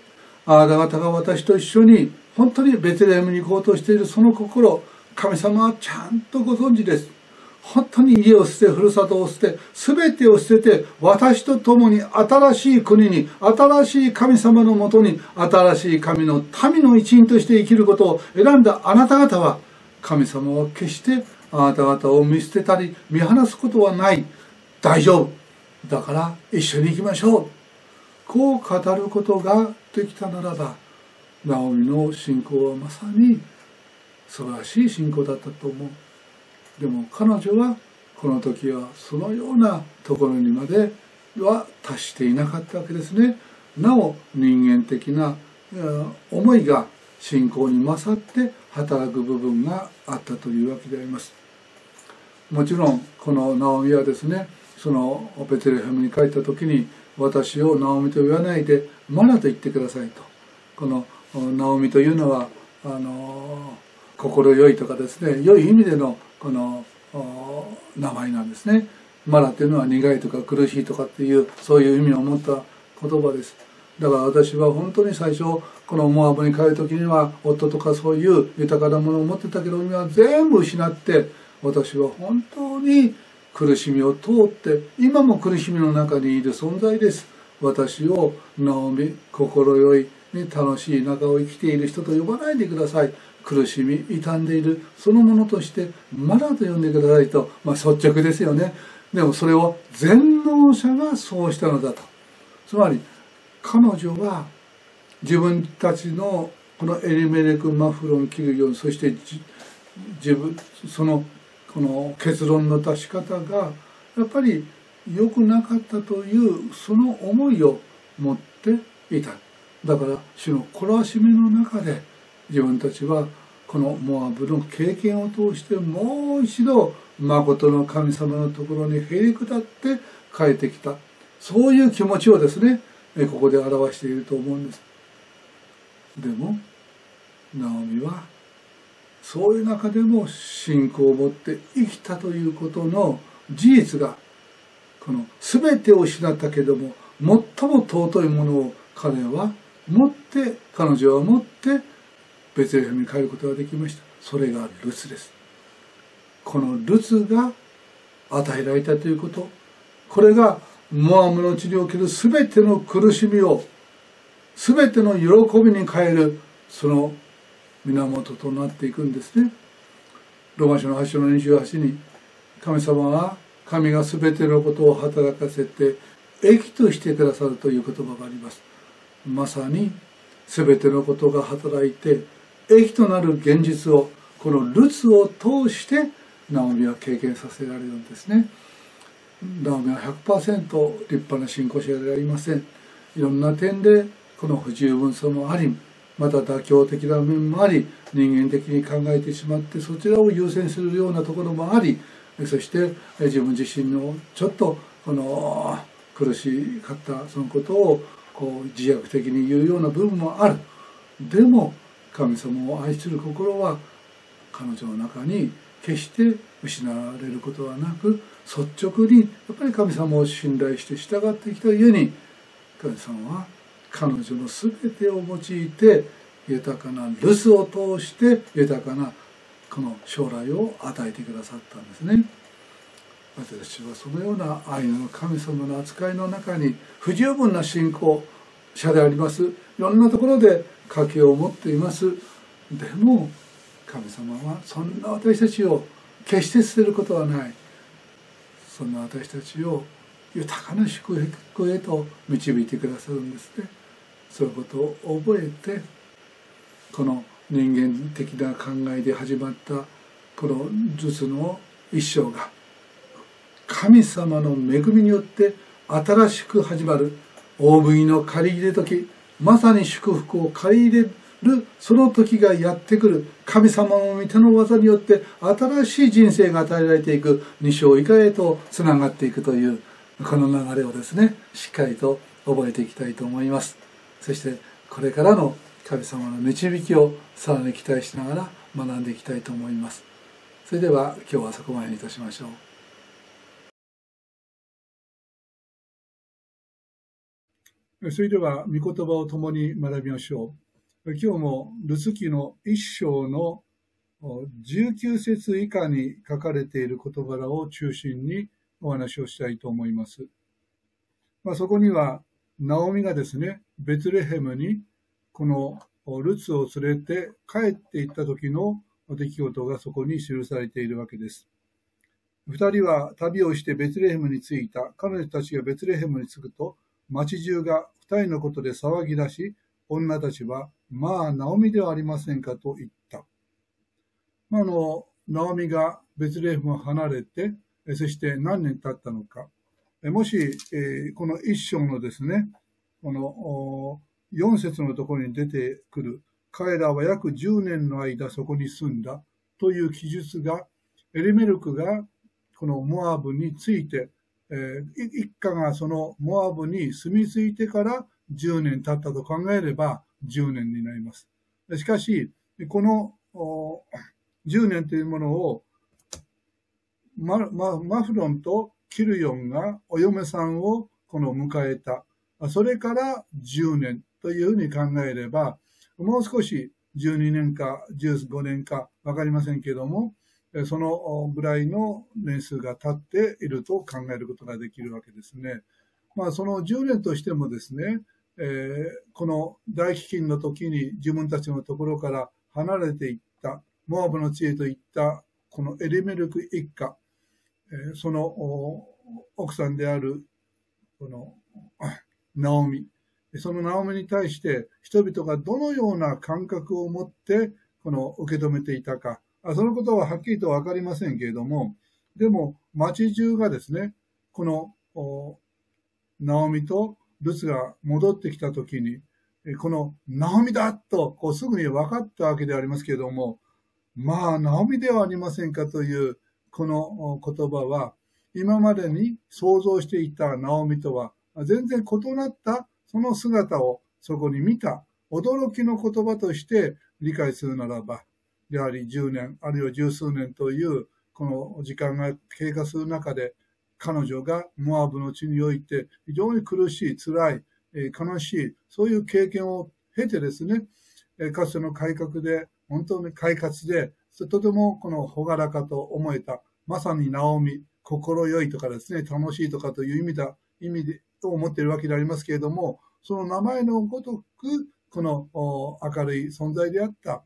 あなた方が私と一緒に本当にベテレヘムに行こうとしているその心神様はちゃんとご存知です。本当に家を捨てふるさとを捨て全てを捨てて私と共に新しい国に新しい神様のもとに新しい神の民の一員として生きることを選んだあなた方は神様は決してあなた方を見捨てたり見放すことはない。大丈夫。だから一緒に行きましょう。こう語ることができたならばナオミの信仰はまさに素晴らしい信仰だったと思う。でも彼女はこの時はそのようなところにまでは達していなかったわけですね。なお人間的な思いが信仰に勝って働く部分があったというわけであります。もちろんこのナオミはですねそのベテレヘムに帰った時に私をナオミと言わないでマナと言ってくださいと。このナオミというのはあの心よいとかですね良い意味でのこの名前なんですね。マナというのは苦いとか苦しいとかっていうそういう意味を持った言葉です。だから私は本当に最初このモアブに帰る時には夫とかそういう豊かなものを持ってたけど今は全部失って私は本当に苦しみを通って今も苦しみの中にいる存在です。私をナオミ心よいに楽しい中を生きている人と呼ばないでください。苦しみ傷んでいる。そのものとしてまだと呼んでくださいと、まあ、率直ですよね。でもそれを全能者がそうしたのだと。つまり彼女は自分たちのこのエリメレク・マフロン・キルヨンそして自分そのこの結論の出し方がやっぱり良くなかったというその思いを持っていた。だから主の懲らしめの中で自分たちはこのモアブの経験を通してもう一度誠の神様のところにへり下って帰ってきた。そういう気持ちをですねここで表していると思うんです。でもナオミはそういう中でも信仰を持って生きたということの事実がこの全てを失ったけれども最も尊いものを彼は持って彼女は持ってベツレヘムに帰ることができました。それがルツです。このルツが与えられたということ。これがモアムの地における全ての苦しみを全ての喜びに変えるその源となっていくんですね。ローマ書の8章の28に神様は神が全てのことを働かせて益としてくださるという言葉があります。まさに全てのことが働いて益となる現実をこのルツを通してナオミは経験させられるんですね。ナオミは100%立派な信仰者ではありません。いろんな点でこの不十分さもありまた妥協的な面もあり人間的に考えてしまってそちらを優先するようなところもありそして自分自身のちょっとこの苦しかったそのことをこう自虐的に言うような部分もある。でも神様を愛する心は彼女の中に決して失われることはなく率直にやっぱり神様を信頼して従ってきたゆえに神様は彼女の全てを用いて豊かな留守を通して豊かなこの将来を与えてくださったんですね。私はそのような愛の神様の扱いの中に不十分な信仰者であります。いろんなところで家計を持っています。でも神様はそんな私たちを決して捨てることはない。そんな私たちを豊かな祝福へと導いてくださるんですね。そういうことを覚えてこの人間的な考えで始まったこの術の一生が神様の恵みによって新しく始まる。大麦の借り入れ時まさに祝福を借り入れるその時がやってくる。神様の御手の技によって新しい人生が与えられていく。二章以下へとつながっていくというこの流れをですねしっかりと覚えていきたいと思います。そしてこれからの神様の導きをさらに期待しながら学んでいきたいと思います。それでは今日はそこまでにいたしましょう。それでは御言葉を共に学びましょう今日もルツ記の一章の19節以下に書かれている事柄を中心にお話をしたいと思います。まあ、そこには、ナオミがですね、ベツレヘムにこのルツを連れて帰っていった時の出来事がそこに記されているわけです。二人は旅をしてベツレヘムに着いた。彼女たちがベツレヘムに着くと、町中が二人のことで騒ぎ出し、女たちは、まあ、ナオミではありませんか？と言った。まあ、の、ナオミがベツレヘムを離れて、そして何年経ったのか。もし、えこの一章のですね、この4節のところに出てくる、彼らは約10年の間そこに住んだという記述が、エリメルクがこのモアブについて、えー、一家がそのモアブに住み着いてから10年経ったと考えれば10年になります。しかし、この10年というものをマママフロンとキルヨンがお嫁さんをこの迎えた。それから10年というふうに考えれば、もう少し12年か15年かわかりませんけども、そのぐらいの年数が経っていると考えることができるわけですね。まあ、その10年としてもですね、えー、この大飢饉の時に自分たちのところから離れていった、モアブの地へと行ったこのエリメルク一家え、その奥さんであるこの ナオミそのナオミに対して人々がどのような感覚を持ってこの受け止めていたかそのことははっきりと分かりませんけれどもでも町中がですねこのナオミとルツが戻ってきた時にこのナオミだとこうすぐに分かったわけでありますけれどもまあナオミではありませんかというこの言葉は今までに想像していたナオミとは全然異なったその姿をそこに見た驚きの言葉として理解するならば、やはり10年、あるいは十数年というこの時間が経過する中で、彼女がモアブの地において非常に苦しい、辛い、悲しい、そういう経験を経てですね、かつての改革で、本当に快活で、とてもこの朗らかと思えた、まさにナオミ、心よいとかですね、楽しいとかという意味だ、意味で、と思っているわけでありますけれども、その名前のごとく、この明るい存在であった。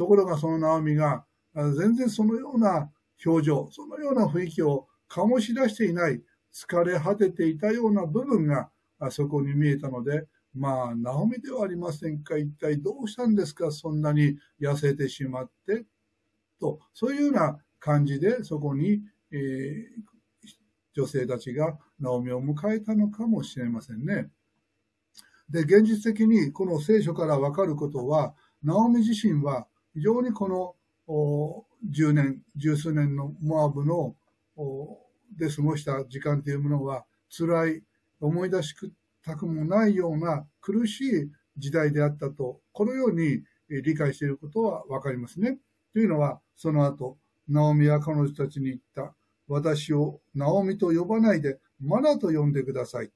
ところがそのナオミが全然そのような表情、そのような雰囲気を醸し出していない、疲れ果てていたような部分がそこに見えたので、まあ、ナオミではありませんか。一体どうしたんですかそんなに痩せてしまって。と、そういうような感じで、そこに、えー、女性たちがナオミを迎えたのかもしれませんね。で、現実的にこの聖書からわかることは、ナオミ自身は非常にこの10年、十数年のモアブので過ごした時間というものは辛い、思い出したくもないような苦しい時代であったと、このように理解していることはわかりますね。というのは、その後、ナオミは彼女たちに言った。私をナオミと呼ばないで、マラと呼んでください。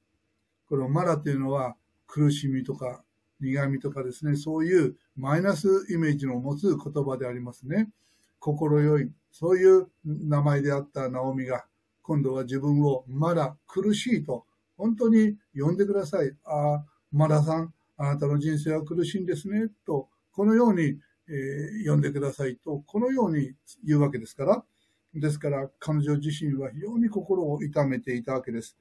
このマラというのは、苦しみとか苦みとかですね、そういうマイナスイメージの持つ言葉でありますね。心よい、そういう名前であったナオミが、今度は自分をまだ苦しいと、本当に呼んでください。ああ、マラさん、あなたの人生は苦しいんですね、と、このように、えー、呼んでくださいと、このように言うわけですから、ですから、彼女自身は非常に心を痛めていたわけです。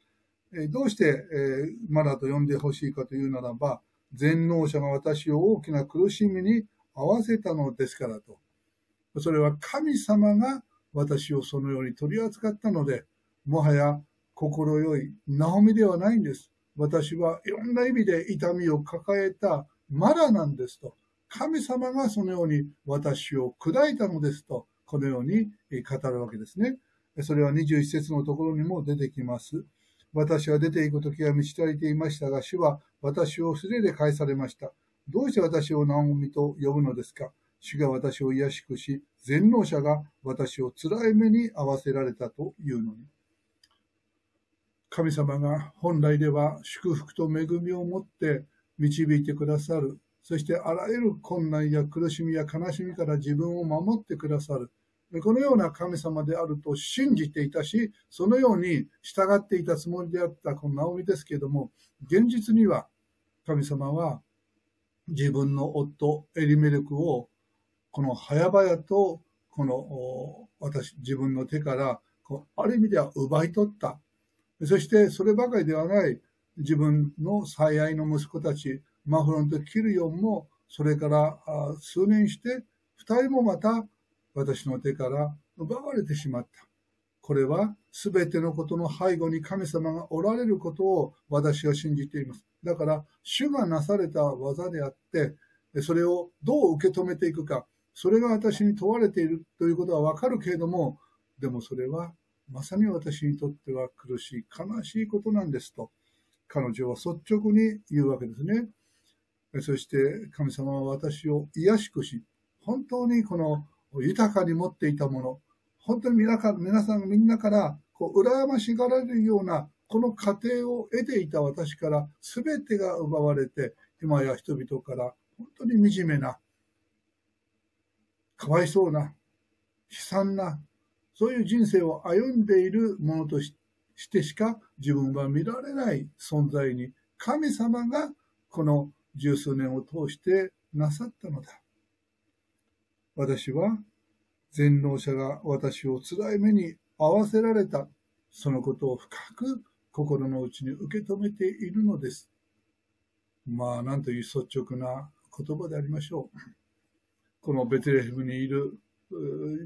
えー、どうして、えー、マラと呼んでほしいかというならば、全能者が私を大きな苦しみに合わせたのですからと。それは神様が私をそのように取り扱ったので、もはや心よいナオミではないんです。私はいろんな意味で痛みを抱えたマラなんですと。神様がそのように私を砕いたのですと、このように語るわけですね。それは21節のところにも出てきます。私は出て行く時は満ち足りていましたが、主は私を素手で返されました。どうして私をナオミと呼ぶのですか？主が私を癒しくし、全能者が私を辛い目に合わせられたというのに。神様が本来では祝福と恵みを持って導いてくださる。そしてあらゆる困難や苦しみや悲しみから自分を守ってくださる。このような神様であると信じていたし、そのように従っていたつもりであったこのナオミですけれども、現実には神様は自分の夫エリメルクをこの早々とこの私、自分の手からある意味では奪い取った。そしてそればかりではない自分の最愛の息子たち、マフロンとキルヨンもそれから数年して二人もまた私の手から奪われてしまった。これは全てのことの背後に神様がおられることを私は信じています。だから、主がなされた技であって、それをどう受け止めていくか、それが私に問われているということはわかるけれども、でもそれはまさに私にとっては苦しい、悲しいことなんですと、彼女は率直に言うわけですね。そして神様は私を癒しくし、本当にこの豊かに持っていたもの、本当に皆か皆さんみんなからこう羨ましがられるようなこの過程を得ていた私から全てが奪われて、今や人々から本当に惨めな、かわいそうな、悲惨な、そういう人生を歩んでいるものとしてしか自分は見られない存在に神様がこの十数年を通してなさったのだ。私は全能者が私を辛い目に合わせられた、そのことを深く心の内に受け止めているのです。まあ、なんという率直な言葉でありましょう。このベテレヘムにいる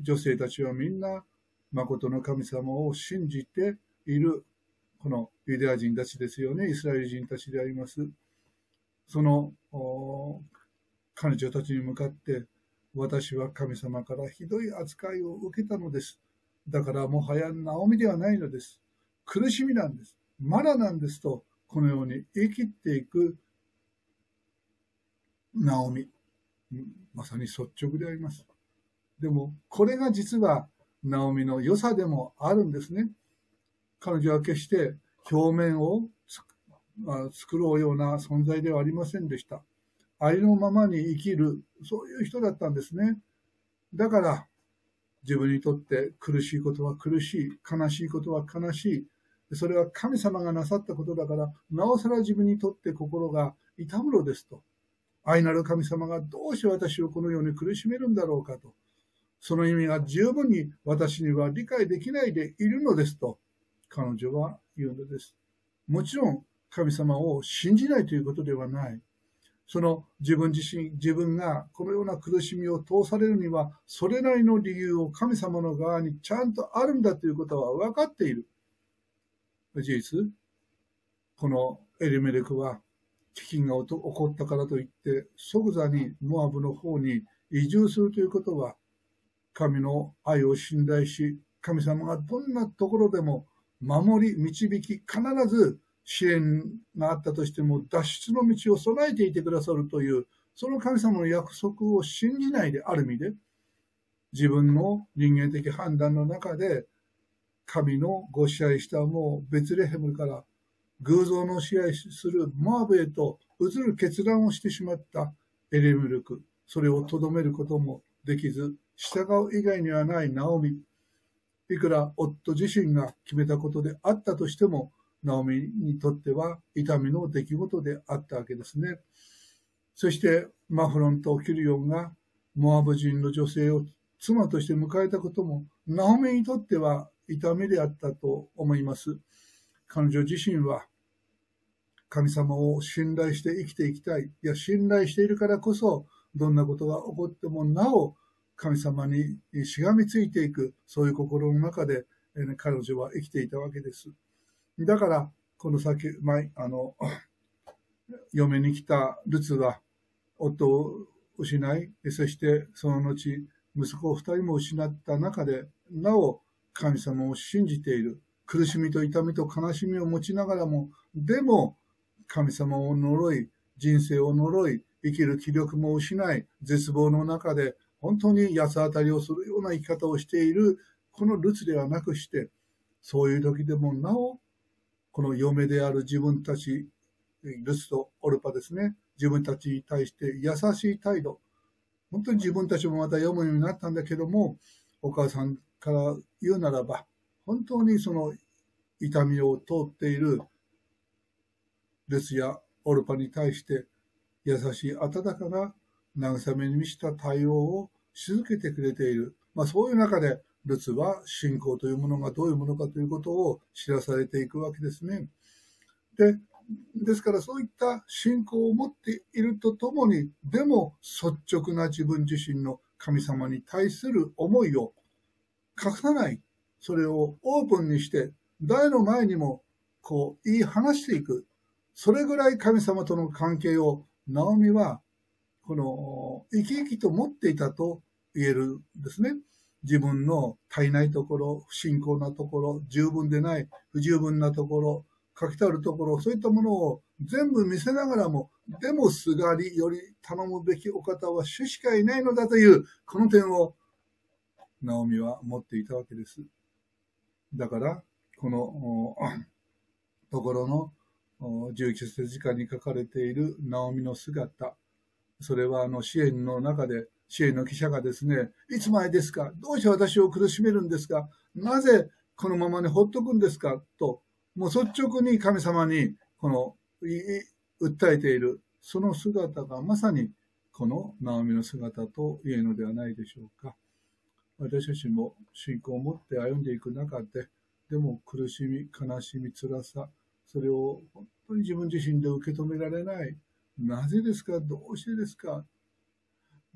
女性たちはみんな、誠の神様を信じている、このユダヤ人たちですよね、イスラエル人たちであります。その、彼女たちに向かって、私は神様からひどい扱いを受けたのです。だからもはやナオミではないのです。苦しみなんです。まだなんですと、このように生きていくナオミ。まさに率直であります。でも、これが実はナオミの良さでもあるんですね。彼女は決して表面を作ろうような存在ではありませんでした。ありのままに生きる、そういう人だったんですね。だから、自分にとって苦しいことは苦しい、悲しいことは悲しい。それは神様がなさったことだから、なおさら自分にとって心が痛むのですと。愛なる神様がどうして私をこのように苦しめるんだろうかと。その意味が十分に私には理解できないでいるのですと、彼女は言うのです。もちろん、神様を信じないということではない。その自分自身、自分がこのような苦しみを通されるには、それなりの理由を神様の側にちゃんとあるんだということは分かっている。事実、このエリメレクは、飢饉が起こったからといって、即座にモアブの方に移住するということは、神の愛を信頼し、神様がどんなところでも守り、導き、必ず支援があったとしても脱出の道を備えていてくださるという、その神様の約束を信じないである意味で、自分の人間的判断の中で、神のご支配したもうベツレヘムから偶像の支配するモアブへと移る決断をしてしまったエレムルク。それをとどめることもできず、従う以外にはないナオミ。いくら夫自身が決めたことであったとしても、ナオミにとっては痛みの出来事であったわけですね。そしてマフロンとキリオンがモアブ人の女性を妻として迎えたこともナオミにとっては痛みであったと思います。彼女自身は神様を信頼して生きていきたい。いや、信頼しているからこそ、どんなことが起こってもなお神様にしがみついていく、そういう心の中で、彼女は生きていたわけです。だから、この先、前、あの、嫁に来たルツは、夫を失い、そしてその後、息子を二人も失った中で、なお神様を信じている。苦しみと痛みと悲しみを持ちながらも、でも神様を呪い、人生を呪い、生きる気力も失い、絶望の中で本当に八つ当たりをするような生き方をしている、このルツではなくして、そういう時でもなおこの嫁である自分たち、ルスとオルパですね、自分たちに対して優しい態度。本当に自分たちもまた読むようになったんだけども、お母さんから言うならば、本当にその痛みを通っているルスやオルパに対して優しい温かな慰めに満ちた対応をし続けてくれている。まあそういう中でルツは信仰というものがどういうものかということを知らされていくわけですね。で、ですからそういった信仰を持っているとともに、でも率直な自分自身の神様に対する思いを隠さない。それをオープンにして、誰の前にもこう言い話していく。それぐらい神様との関係をナオミはこの生き生きと持っていたと言えるんですね。自分の足りないところ、不信仰なところ、十分でない、不十分なところ、書きたるところ、そういったものを全部見せながらも、でもすがりより頼むべきお方は主しかいないのだという、この点を、ナオミは持っていたわけです。だから、このところの19節時間に書かれているナオミの姿、それはあの支援の中で支援の記者がですね、いつまでですか？どうして私を苦しめるんですか？なぜこのままに放っとくんですか？と、もう率直に神様に、この、訴えている、その姿がまさに、このナオミの姿と言えるのではないでしょうか。私たちも信仰を持って歩んでいく中で、でも苦しみ、悲しみ、辛さ、それを本当に自分自身で受け止められない。なぜですか？どうしてですか？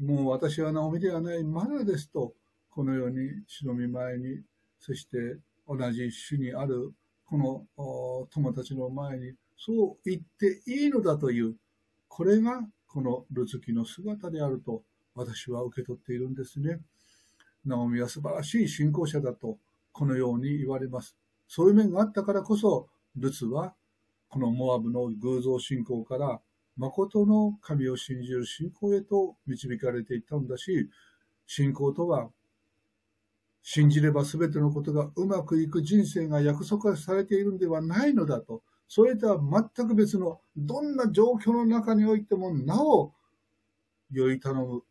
もう私はナオミではない、まだですと、このように主の御前に、そして同じ主にあるこの友達の前に、そう言っていいのだという、これがこのルツキの姿であると私は受け取っているんですね。ナオミは素晴らしい信仰者だと、このように言われます。そういう面があったからこそ、ルツはこのモアブの偶像信仰から誠の神を信じる信仰へと導かれていったんだし、信仰とは、信じれば全てのことがうまくいく人生が約束されているのではないのだと、それとは全く別の、どんな状況の中においてもなお、酔い頼む、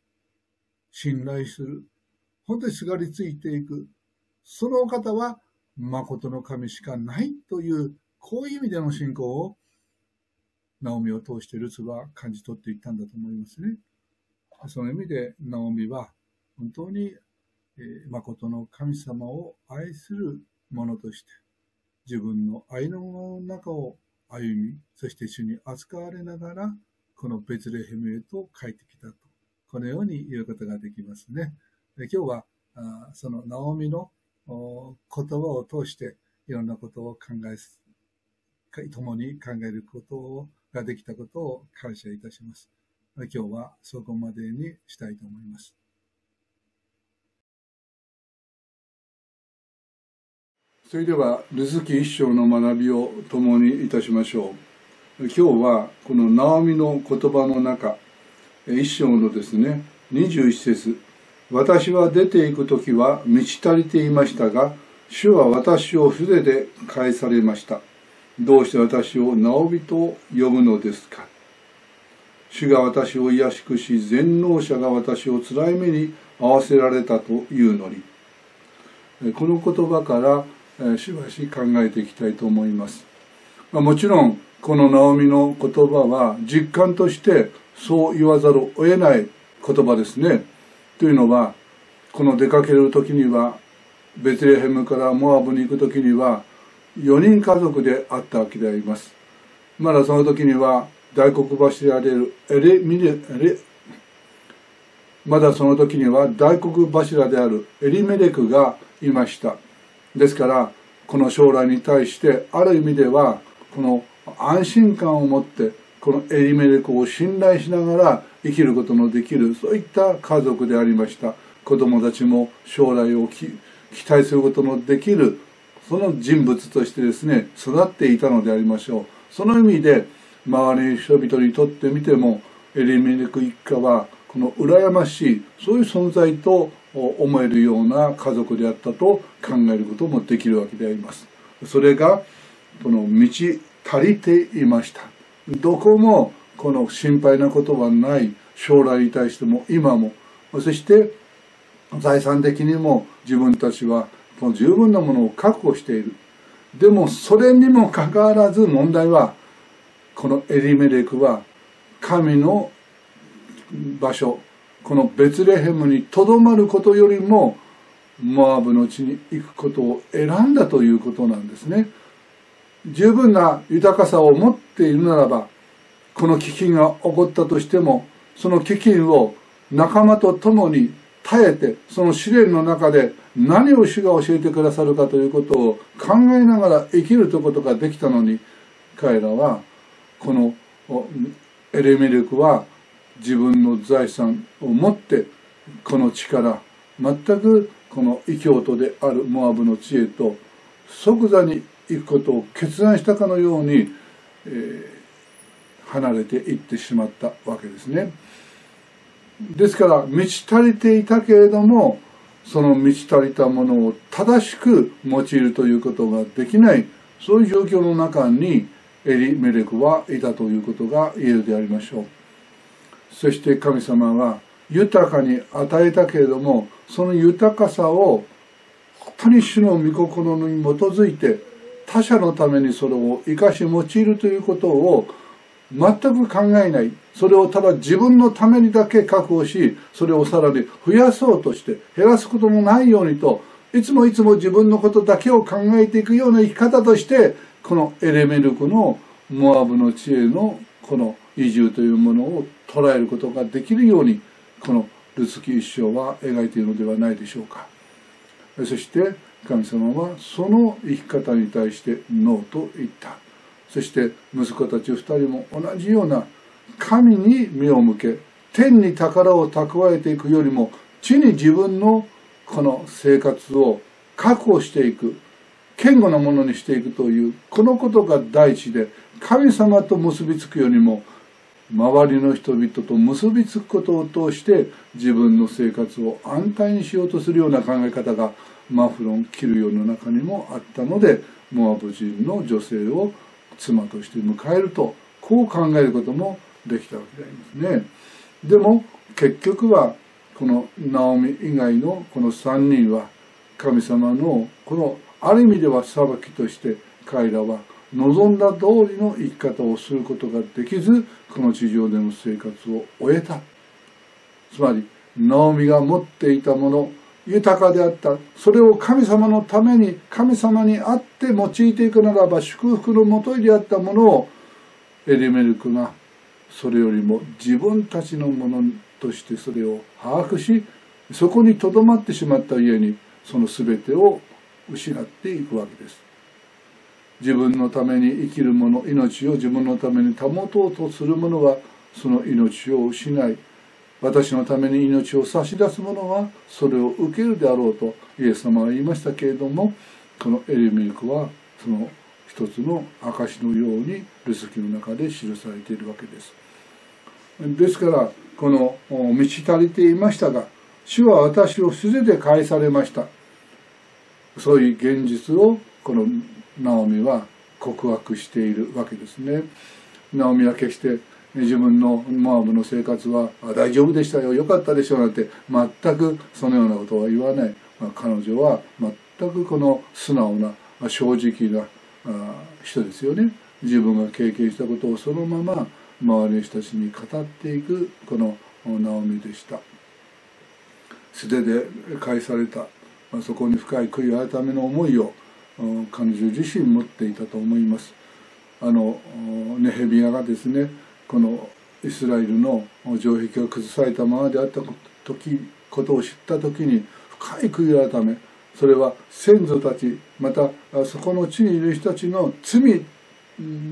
信頼する、本当にすがりついていく、そのお方は誠の神しかないという、こういう意味での信仰をナオミを通してルツは感じ取っていったんだと思いますね。その意味でナオミは本当に、えー、誠の神様を愛する者として自分の愛の中を歩み、そして主に扱われながらこのベツレヘムへと帰ってきたと。このように言うことができますね。今日はあそのナオミの言葉を通していろんなことを考え、共に考えることをができたことを感謝いたします。今日はそこまでにしたいと思います。それでは、ルズキ一章の学びを共にいたしましょう。今日はこのナオミの言葉の中一章のですね21節私は出ていく時は満ち足りていましたが主は私を筆で返されましたどうして私をナオミと呼ぶのですか？主が私を癒しくし全能者が私を辛い目に合わせられたというのに。この言葉からしばし考えていきたいと思います。もちろんこのナオミの言葉は実感としてそう言わざるを得ない言葉ですね。というのはこの出かける時にはベツレヘムからモアブに行く時には4人家族であったわけであります。まだその時には大黒柱であるエレミレレまだその時には大黒柱であるエリメレクがいました。ですからこの将来に対してある意味ではこの安心感を持ってこのエリメレクを信頼しながら生きることのできるそういった家族でありました子供たちも将来を期待することのできるその人物としてですね育っていたのでありましょう。その意味で周りの人々にとってみてもエリメレク一家はこの羨ましいそういう存在と思えるような家族であったと考えることもできるわけであります。それがこの道足りていました。どこもこの心配なことはない将来に対しても今もそして財産的にも自分たちはこの十分なものを確保しているでもそれにもかかわらず問題はこのエリメレクは神の場所このベツレヘムにとどまることよりもモアブの地に行くことを選んだということなんですね。十分な豊かさを持っているならばこの飢饉が起こったとしてもその飢饉を仲間と共に耐えてその試練の中で何を主が教えてくださるかということを考えながら生きるということができたのに彼らはこのエレメレクは自分の財産を持ってこの力全くこの異教徒であるモアブの知恵と即座に行くことを決断したかのように、えー、離れていってしまったわけですね。ですから満ち足りていたけれどもその満ち足りたものを正しく用いるということができないそういう状況の中にエリメレクはいたということが言えるでありましょう。そして神様は豊かに与えたけれどもその豊かさを本当に主の御心に基づいて他者のためにそれを生かし用いるということを全く考えないそれをただ自分のためにだけ確保しそれをさらに増やそうとして減らすこともないようにといつもいつも自分のことだけを考えていくような生き方としてこのエレメルクのモアブの知恵のこの移住というものを捉えることができるようにこのルツキ一生は描いているのではないでしょうか。そして神様はその生き方に対してノーと言ったそして息子たち2人も同じような神に目を向け天に宝を蓄えていくよりも地に自分のこの生活を確保していく堅固なものにしていくというこのことが第一で神様と結びつくよりも周りの人々と結びつくことを通して自分の生活を安泰にしようとするような考え方がマフロンキルヨの中にもあったのでモアブ人の女性を妻として迎えるとこう考えることもできたわけでありますね。でも結局はこのナオミ以外のこの3人は神様のこのある意味では裁きとして彼らは望んだ通りの生き方をすることができずこの地上での生活を終えたつまりナオミが持っていたもの豊かであった。それを神様のために神様にあって用いていくならば祝福のもといであったものをエリメルクがそれよりも自分たちのものとしてそれを把握しそこにとどまってしまった家にその全てを失っていくわけです。自分のために生きる者命を自分のために保とうとする者はその命を失い私のために命を差し出す者はそれを受けるであろうとイエス様は言いましたけれどもこのエリミルクはその一つの証のようにルスキの中で記されているわけです。ですからこの満ち足りていましたが主は私を素手で返されましたそういう現実をこのナオミは告白しているわけですね。ナオミは決して自分のモアブの生活は大丈夫でしたよよかったでしょうなんて全くそのようなことは言わない、まあ、彼女は全くこの素直な正直な人ですよね。自分が経験したことをそのまま周りの人たちに語っていくこのナオミでした。素手で返された、そこに深い悔い改めの思いを彼女自身持っていたと思います。あのネヘビヤがですねこのイスラエルの城壁が崩されたままであった時ことを知った時に深い悔い改めそれは先祖たちまたそこの地にいる人たちの罪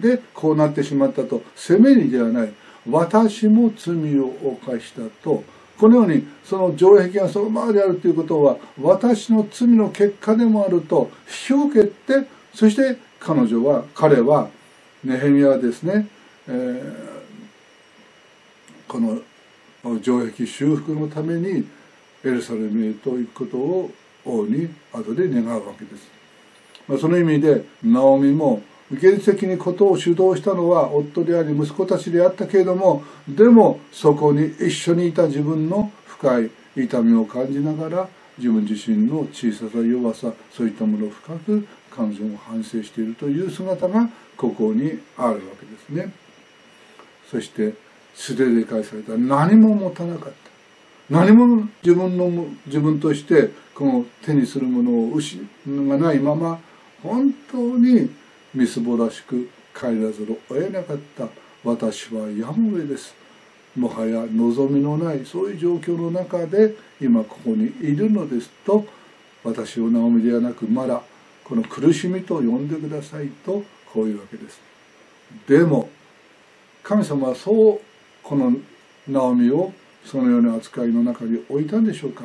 でこうなってしまったと責めにではない。私も罪を犯したと。このようにその城壁がそのままであるということは私の罪の結果でもあると引き受けてそして彼女は彼はネヘミヤはですね、えーこの城壁修復のためにエルサレムへと行くことを王に後で願うわけです。まあ、その意味でナオミも現実的にことを主導したのは夫であり息子たちであったけれどもでもそこに一緒にいた自分の深い痛みを感じながら自分自身の小ささ弱さそういったものを深く彼女を反省しているという姿がここにあるわけですね。そして素手で返された。何も持たなかった。何も自分の自分としてこの手にするものを失がないまま本当にみすぼらしく帰らざるを得なかった。私はやむ上です。もはや望みのないそういう状況の中で今ここにいるのです。と私をナオミではなくまだこの苦しみと呼んでくださいとこういうわけです。でも神様はそうこのナオミをそのような扱いの中に置いたんでしょうか？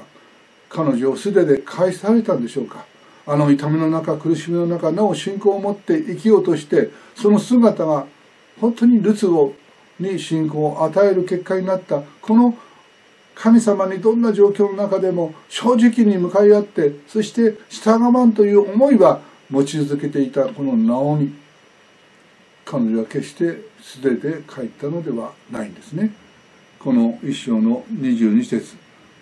彼女を素手で返されたんでしょうか？あの痛みの中苦しみの中なお信仰を持って生きようとしてその姿が本当にルツをに信仰を与える結果になった。この神様にどんな状況の中でも正直に向かい合ってそして従わんという思いは持ち続けていたこのナオミ。彼女は決して素手で帰ったのではないんですね。この一章の22節。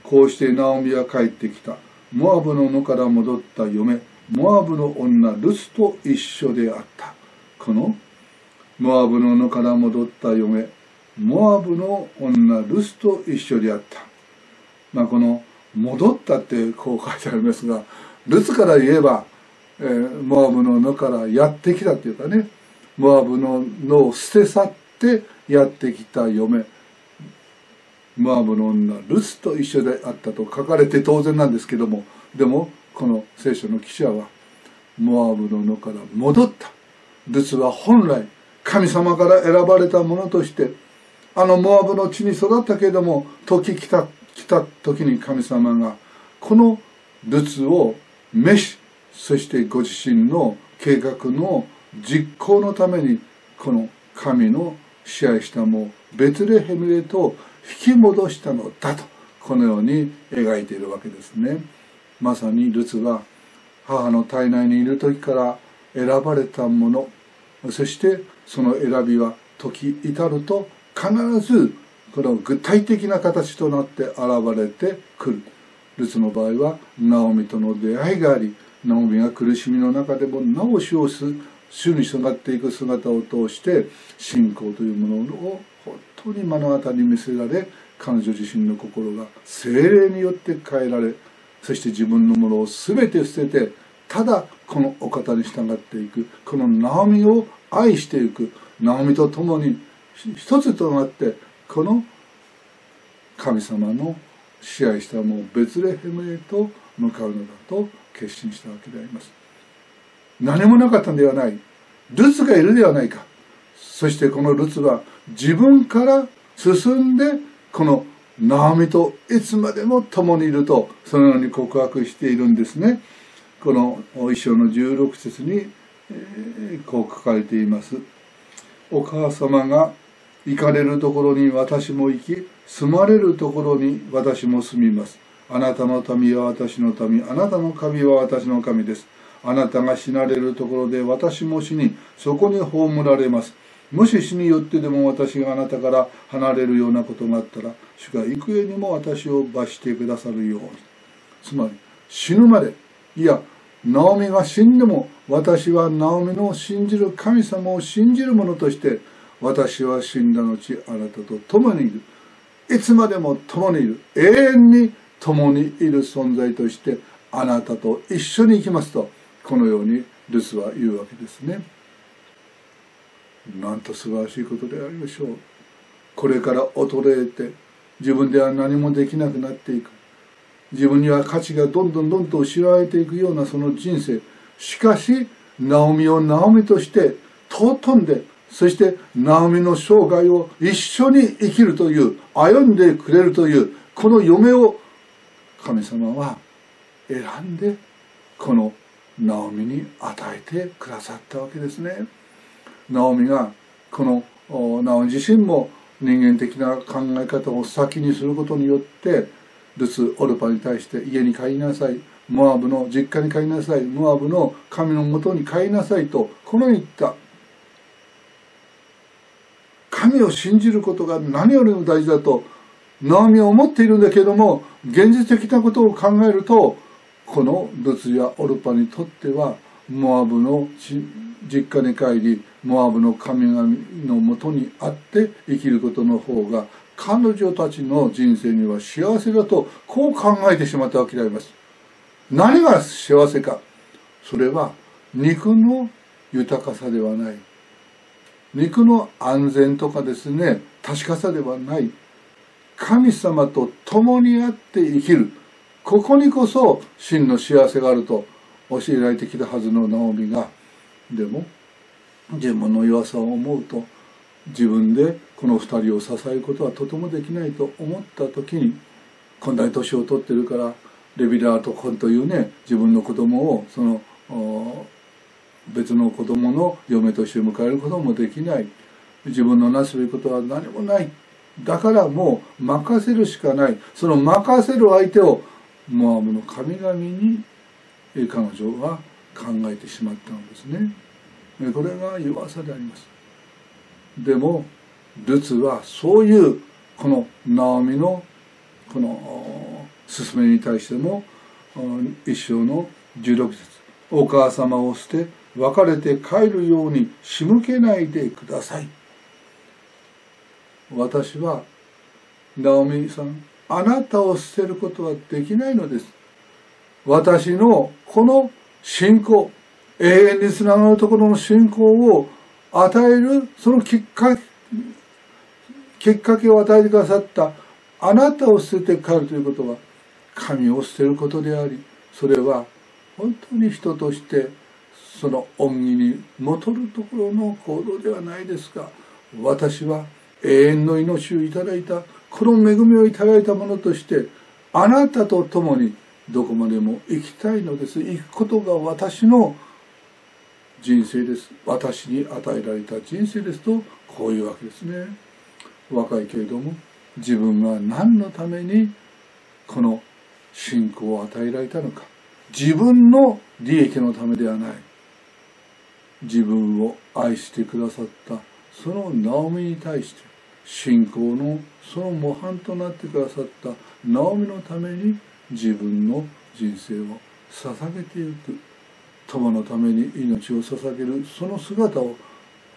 こうしてナオミは帰ってきた。モアブの野から戻った嫁モアブの女ルスと一緒であった。このモアブの野から戻った嫁モアブの女ルスと一緒であった。まあこの戻ったってこう書いてありますがルツから言えば、えー、モアブの野からやってきたっていうかね。モアブの野を捨て去ってやってきた嫁。モアブの女ルスと一緒であったと書かれて当然なんですけども。でもこの聖書の記者はモアブの野から戻った。ルスは本来神様から選ばれたものとしてあのモアブの地に育ったけれども時来た来た時に神様がこのルツを召しそしてご自身の計画の実行のためにこの神の支配したもベツレヘムへと引き戻したのだとこのように描いているわけですね。まさにルツは母の体内にいる時から選ばれたものそしてその選びは時至ると必ずこの具体的な形となって現れてくる。ルツの場合はナオミとの出会いがありナオミが苦しみの中でもなおしをす主に従っていく姿を通して信仰というものを本当に目の当たりに見せられ彼女自身の心が精霊によって変えられそして自分のものを全て捨ててただこのお方に従っていくこのナオミを愛していくナオミと共に一つとなってこの神様の支配したもうベツレヘムへと向かうのだと決心したわけであります何もなかったんではない。ルツがいるではないか。そしてこのルツは自分から進んでこのナオミといつまでも共にいるとそのように告白しているんですね。この一章の16節に、こう書かれています。お母様が行かれるところに私も行き住まれるところに私も住みます。あなたの民は私の民あなたの神は私の神です。あなたが死なれるところで私も死にそこに葬られます。もし死によってでも私があなたから離れるようなことがあったら主が幾重にも私を罰してくださるように。つまり死ぬまでいやナオミが死んでも私はナオミの信じる神様を信じる者として私は死んだ後あなたと共にいる。いつまでも共にいる永遠に共にいる存在としてあなたと一緒に行きますと。このようにルスは言うわけですね。なんと素晴らしいことでありましょう。これから衰えて自分では何もできなくなっていく。自分には価値がどんどんどんどん失われていくようなその人生。しかしナオミをナオミとして尊んでそしてナオミの生涯を一緒に生きるという歩んでくれるというこの嫁を神様は選んでこのナオミに与えてくださったわけですね。ナオミがこのナオミ自身も人間的な考え方を先にすることによってルツ・オルパに対して家に帰りなさい。モアブの実家に帰りなさい。モアブの神のもとに帰りなさい。とこの言った。神を信じることが何よりも大事だとナオミは思っているんだけども現実的なことを考えるとこのルツやオルパにとってはモアブの実家に帰りモアブの神々のもとにあって生きることの方が彼女たちの人生には幸せだとこう考えてしまったわけであります。何が幸せか。それは肉の豊かさではない。肉の安全とかですね確かさではない。神様と共にあって生きる。ここにこそ真の幸せがあると教えられてきたはずのナオミがでも自分の弱さを思うと自分でこの2人を支えることはとてもできないと思った時にこんなに年を取ってるからレビラートコンというね自分の子供をその別の子供の嫁として迎えることもできない。自分のなすべきことは何もない。だからもう任せるしかない。その任せる相手をモアブの神々に彼女は考えてしまったのですね。これが弱さであります。でもルツはそういうこのナオミのこの勧めに対しても一生の16節お母様を捨て別れて帰るように仕向けないでください。私はナオミさんあなたを捨てることはできないのです。私のこの信仰永遠につながるところの信仰を与えるそのきっかけきっかけを与えてくださったあなたを捨てて帰るということは神を捨てることでありそれは本当に人としてその恩義に戻るところの行動ではないですが私は永遠の命をいただいた。この恵みをいただいたものとしてあなたと共にどこまでも行きたいのです。行くことが私の人生です。私に与えられた人生ですとこういうわけですね。若いけれども自分が何のためにこの信仰を与えられたのか。自分の利益のためではない。自分を愛してくださったそのナオミに対して信仰のその模範となってくださったナオミのために自分の人生を捧げていく。友のために命を捧げるその姿を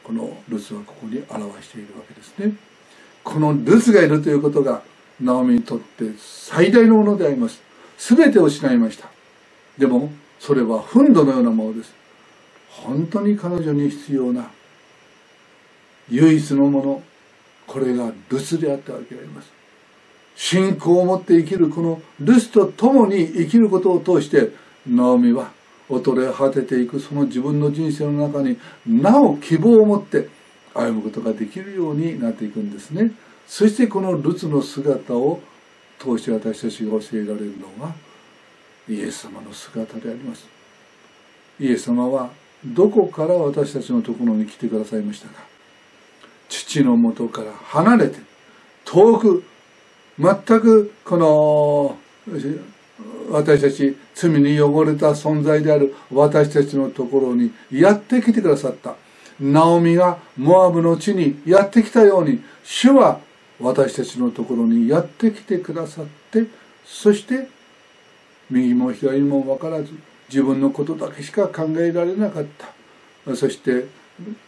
このルツはここに表しているわけですね。このルツがいるということがナオミにとって最大のものであります。全てを失いました。でもそれは憤怒のようなものです。本当に彼女に必要な唯一のものこれが留守であったわけであります。信仰を持って生きるこの留守と共に生きることを通してナオミは衰え果てていくその自分の人生の中になお希望を持って歩むことができるようになっていくんですね。そしてこのルツの姿を通して私たちが教えられるのがイエス様の姿であります。イエス様はどこから私たちのところに来てくださいましたか？父のもとから離れて遠く全くこの私たち罪に汚れた存在である私たちのところにやってきてくださった。ナオミがモアブの地にやってきたように主は私たちのところにやってきてくださってそして右も左も分からず自分のことだけしか考えられなかった。そして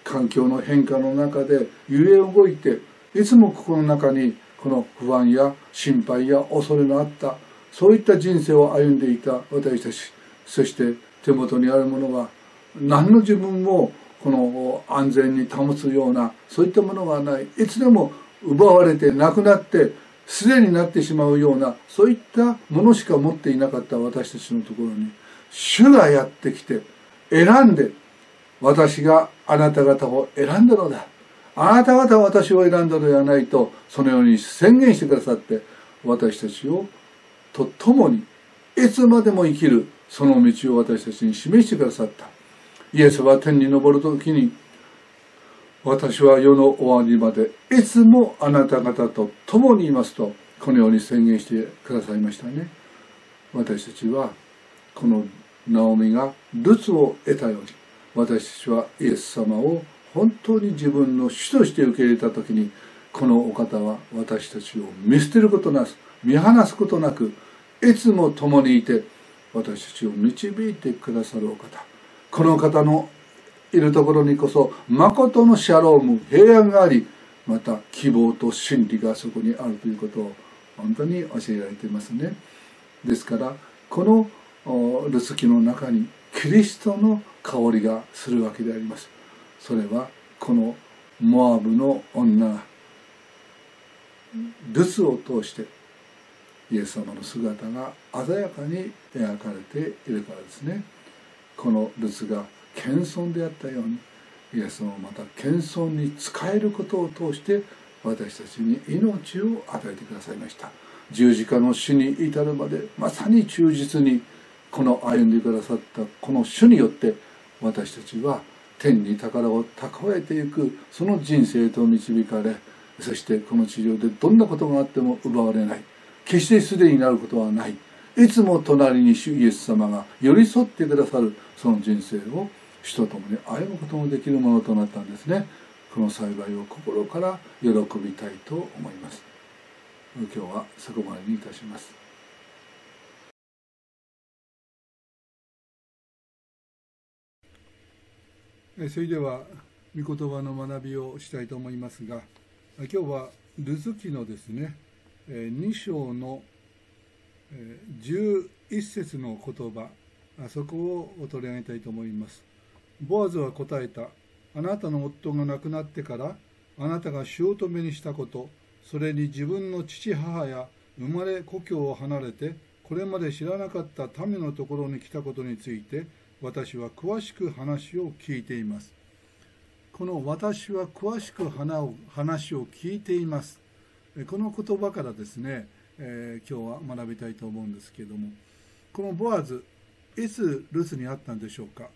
環境の変化の中で揺れ動いていつも心の中にこの不安や心配や恐れのあったそういった人生を歩んでいた私たちそして手元にあるものが何の自分もこの安全に保つようなそういったものがない。いつでも奪われてなくなってすでになってしまうようなそういったものしか持っていなかった私たちのところに主がやってきて選んで私があなた方を選んだのだ。あなた方は私を選んだのではないとそのように宣言してくださって私たちをと共にいつまでも生きるその道を私たちに示してくださった。イエスは天に昇る時に私は世の終わりまでいつもあなた方と共にいますとこのように宣言してくださいましたね。私たちはこのナオミがルツを得たように私たちはイエス様を本当に自分の主として受け入れた時にこのお方は私たちを見捨てることなく見放すことなくいつも共にいて私たちを導いてくださるお方。この方のいるところにこそ誠のシャローム平安がありまた希望と真理がそこにあるということを本当に教えられていますね。ですからこのルツキの中にキリストの香りがするわけであります。それはこのモアブの女がルツを通してイエス様の姿が鮮やかに描かれているからですね。このルツが謙遜であったようにイエス様また謙遜に仕えることを通して私たちに命を与えてくださいました。十字架の死に至るまでまさに忠実にこの歩んでくださったこの主によって私たちは天に宝を蓄えていくその人生と導かれそしてこの地上でどんなことがあっても奪われない。決してすでになることはない。いつも隣に主イエス様が寄り添ってくださるその人生を主と共に歩むこともできるものとなったんですね。この幸いを心から喜びたいと思います。今日はそこまでにいたします。それでは御言葉の学びをしたいと思いますが今日はルズキのですね2章の11節の言葉そこを取り上げたいと思います。ボアズは答えた。あなたの夫が亡くなってからあなたが姑にしたことそれに自分の父母や生まれ故郷を離れてこれまで知らなかった民のところに来たことについて私は詳しく話を聞いています。この私は詳しく話を聞いています。この言葉からですね、えー、今日は学びたいと思うんですけれども。このボアズいつルツに会ったんでしょうか？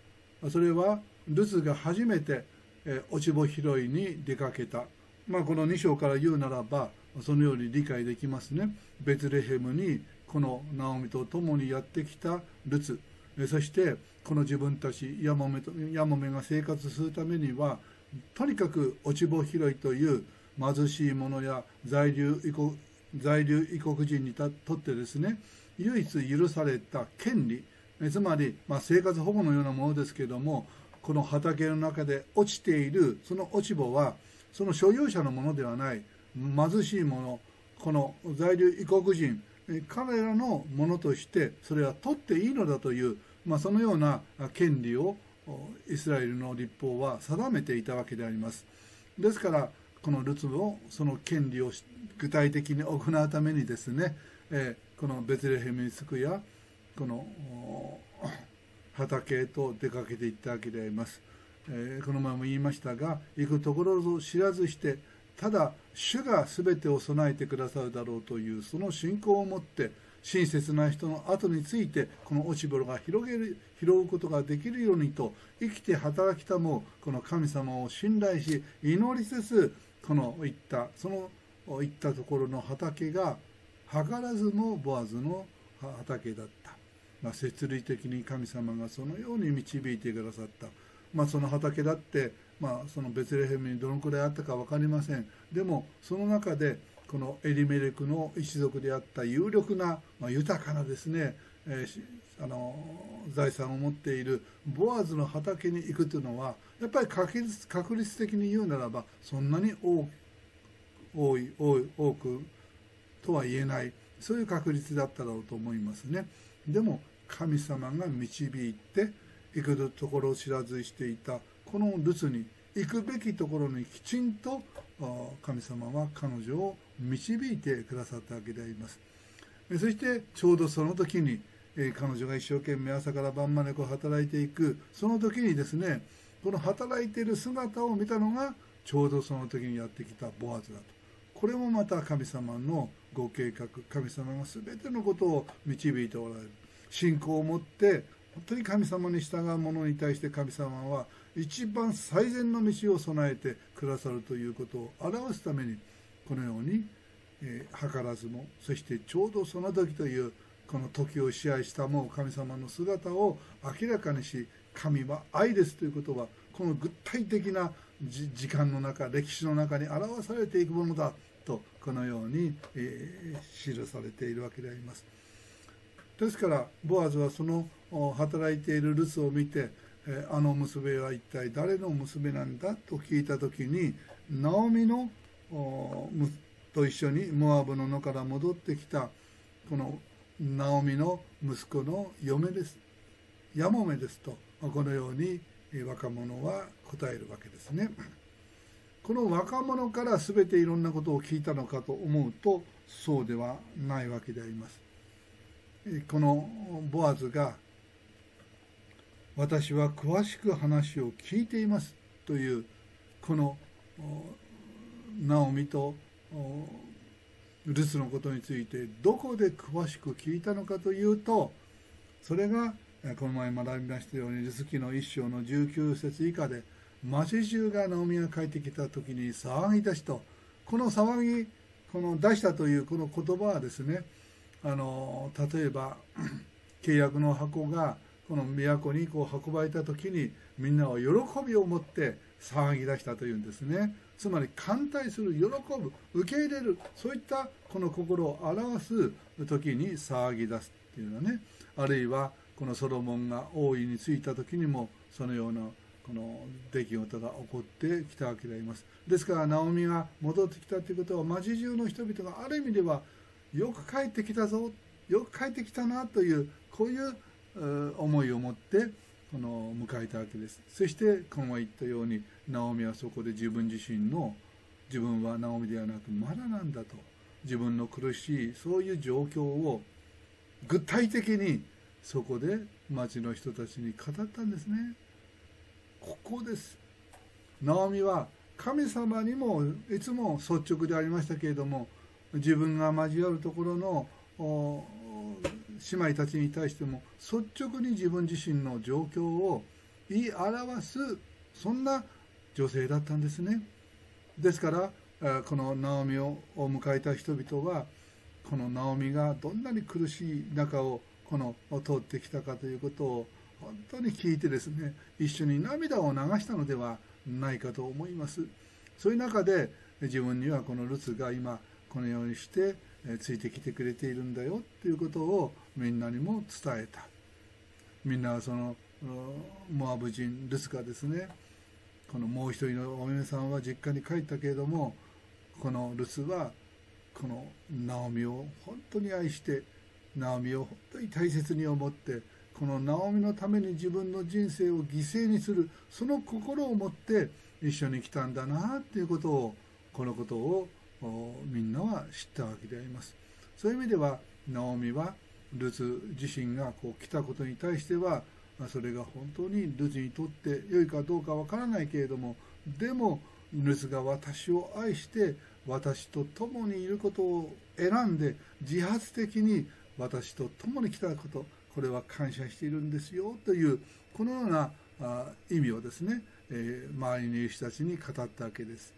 それはルツが初めて、えー、落ち穂拾いに出かけた、まあ、この2章から言うならばそのように理解できますね。ベツレヘムにこのナオミと共にやってきたルツそしてこの自分たちヤモメヤモメが生活するためにはとにかく落ち穂拾いという貧しい者や在留異国在留異国人にとってですね唯一許された権利つまり、まあ、生活保護のようなものですけれどもこの畑の中で落ちているその落ち穂はその所有者のものではない貧しい者この在留異国人彼らのものとしてそれは取っていいのだという、まあ、そのような権利をイスラエルの立法は定めていたわけであります。ですからこのルツブをその権利を具体的に行うためにですね、えこのベツレヘムに着くやこの畑へと出かけていったわけであります、えこの前も言いましたが行くところを知らずしてただ主が全てを備えてくださるだろうというその信仰を持って親切な人の後についてこの落ち穂が広げる拾うことができるようにと生きて働きたもこの神様を信頼し祈りつつこのいったそのいったところの畑が図らずもボアズの畑だった、まあ、設理的に神様がそのように導いてくださった、まあ、その畑だって、まあ、そのベツレヘムにどのくらいあったか分かりません。でもその中でこのエリメレクの一族であった有力な、まあ、豊かなですね、えー、あの財産を持っているボアズの畑に行くというのはやっぱり確率確率的に言うならばそんなに多い多い多くとは言えないそういう確率だったろうと思いますね。でも神様が導いて行くところを知らずしていたこのルツに行くべきところにきちんと神様は彼女を導いてくださったわけであります。そしてちょうどその時に彼女が一生懸命朝から晩までこう働いていくその時にですねこの働いている姿を見たのがちょうどその時にやってきたボアズだと。これもまた神様のご計画神様が全てのことを導いておられる。信仰を持って本当に神様に従う者に対して神様は一番最善の道を備えてくださるということを表すためにこのように、えー、図らずもそしてちょうどその時というこの時を支配したもう神様の姿を明らかにし神は愛ですということはこの具体的な時間の中歴史の中に表されていくものだとこのように、えー、記されているわけであります。ですからボアズはその働いているルツを見てえあの娘は一体誰の娘なんだと聞いた時にナオミのと一緒にモアブの野から戻ってきたこのナオミの息子の嫁です。ヤモメですとこのように若者は答えるわけですね。この若者から全ていろんなことを聞いたのかと思うとそうではないわけであります。このボアズが私は詳しく話を聞いていますというこのナオミとルツのことについてどこで詳しく聞いたのかというとそれがこの前学びましたようにルツ記の一章の19節以下で町中がナオミが帰ってきた時に騒ぎ出しとこの騒ぎこの出したというこの言葉はですねあの例えば 契約の箱がこの都にこう運ばれた時にみんなは喜びを持って騒ぎ出したというんですね。つまり歓待する喜ぶ受け入れるそういったこの心を表す時に騒ぎ出すっていうのはねあるいはこのソロモンが王位に就いた時にもそのようなこの出来事が起こってきたわけであります。ですからナオミが戻ってきたということは町中の人々がある意味ではよく帰ってきたぞよく帰ってきたなというこういう思いを持ってこの迎えたわけです。そして今は言ったようにナオミはそこで自分自身の自分はナオミではなくまだなんだと自分の苦しいそういう状況を具体的にそこで町の人たちに語ったんですね。ここです。ナオミは神様にもいつも率直でありましたけれども自分が交わるところの姉妹たちに対しても率直に自分自身の状況を言い表すそんな女性だったんですね。ですからこのナオミを迎えた人々はこのナオミがどんなに苦しい中をこの通ってきたかということを本当に聞いてですね一緒に涙を流したのではないかと思います。そういう中で自分にはこのルツが今このようにしてえついてきてくれているんだよっていうことをみんなにも伝えた。みんなそのモアブ人ルスがですね。このもう一人のお嫁さんは実家に帰ったけれどもこのルスはこのナオミを本当に愛してナオミを本当に大切に思ってこのナオミのために自分の人生を犠牲にするその心を持って一緒に来たんだなっていうことをこのことをみんなは知ったわけであります。そういう意味ではナオミはルツ自身がこう来たことに対してはそれが本当にルツにとって良いかどうかわからないけれどもでもルツが私を愛して私と共にいることを選んで自発的に私と共に来たことこれは感謝しているんですよというこのような意味をですね、え周りにいる人たちに語ったわけです。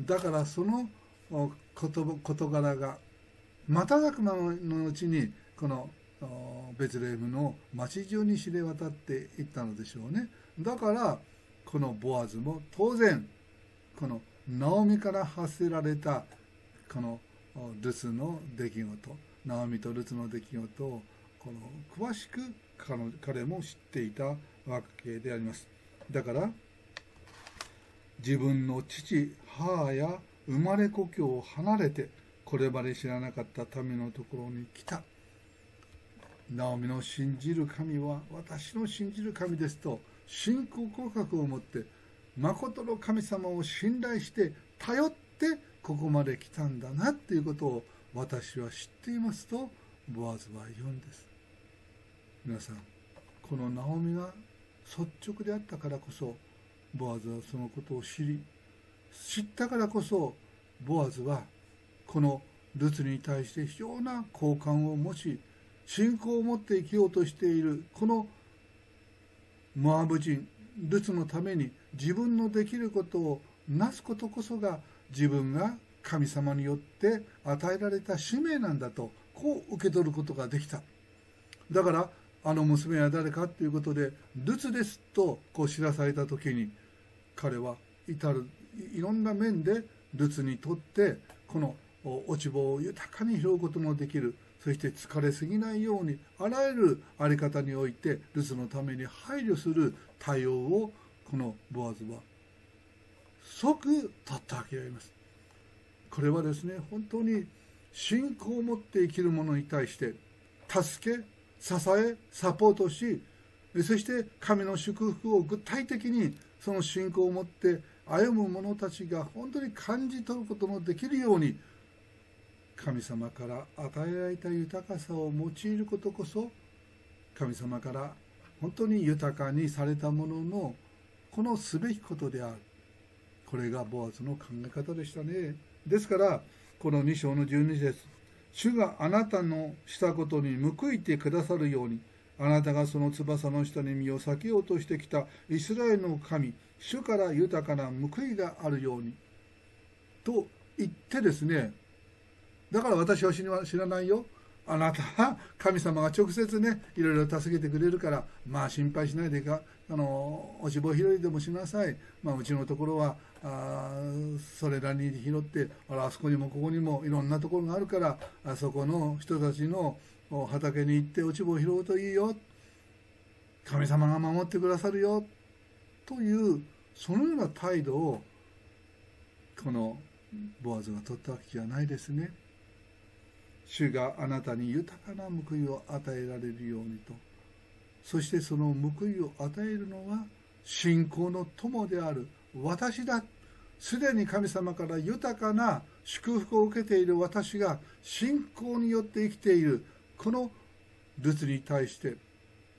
だからその事柄が瞬く間のうちにこのベツレヘムの町中に知れ渡っていったのでしょうね。だからこのボアズも当然このナオミから発せられたこのルツの出来事ナオミとルツの出来事をこの詳しく彼も知っていたわけであります。だから自分の父母や生まれ故郷を離れてこれまで知らなかった民のところに来た。ナオミの信じる神は私の信じる神ですと信仰告白を持って誠の神様を信頼して頼ってここまで来たんだなっていうことを私は知っていますとボアズは言うんです。皆さんこのナオミが率直であったからこそボアズはそのことを知り知ったからこそボアズはこのルツに対して非常な好感を持ち信仰を持って生きようとしているこのモアブ人ルツのために自分のできることをなすことこそが自分が神様によって与えられた使命なんだとこう受け取ることができた。だからあの娘は誰かっていうことでルツですとこう知らされた時に彼は至るいろんな面でルツにとってこの落ち棒を豊かに拾うことのできるそして疲れすぎないようにあらゆる在り方において留守のために配慮する対応をこのボアズは即取ったわけであります。これはですね本当に信仰を持って生きる者に対して助け支えサポートしそして神の祝福を具体的にその信仰を持って歩む者たちが本当に感じ取ることのできるように神様から与えられた豊かさを用いることこそ神様から本当に豊かにされたもののこのすべきことである。これがボアズの考え方でしたね。ですからこの2章の12節主があなたのしたことに報いてくださるようにあなたがその翼の下に身を避けようとしてきたイスラエルの神主から豊かな報いがあるようにと言ってですねだから私は知らないよ。あなたは神様が直接ね、いろいろ助けてくれるから、まあ心配しないでか、あの、おしぼ拾いでもしなさい。まあうちのところは、あそれらに拾って、あら、あそこにもここにもいろんなところがあるから、あそこの人たちの畑に行って落ち葉を拾うといいよ。神様が守ってくださるよ。という、そのような態度を、このボアズが取ったわけじゃないですね。主があなたに豊かな報いを与えられるようにと。そしてその報いを与えるのは信仰の友である。私だ。すでに神様から豊かな祝福を受けている私が信仰によって生きている。このルツに対して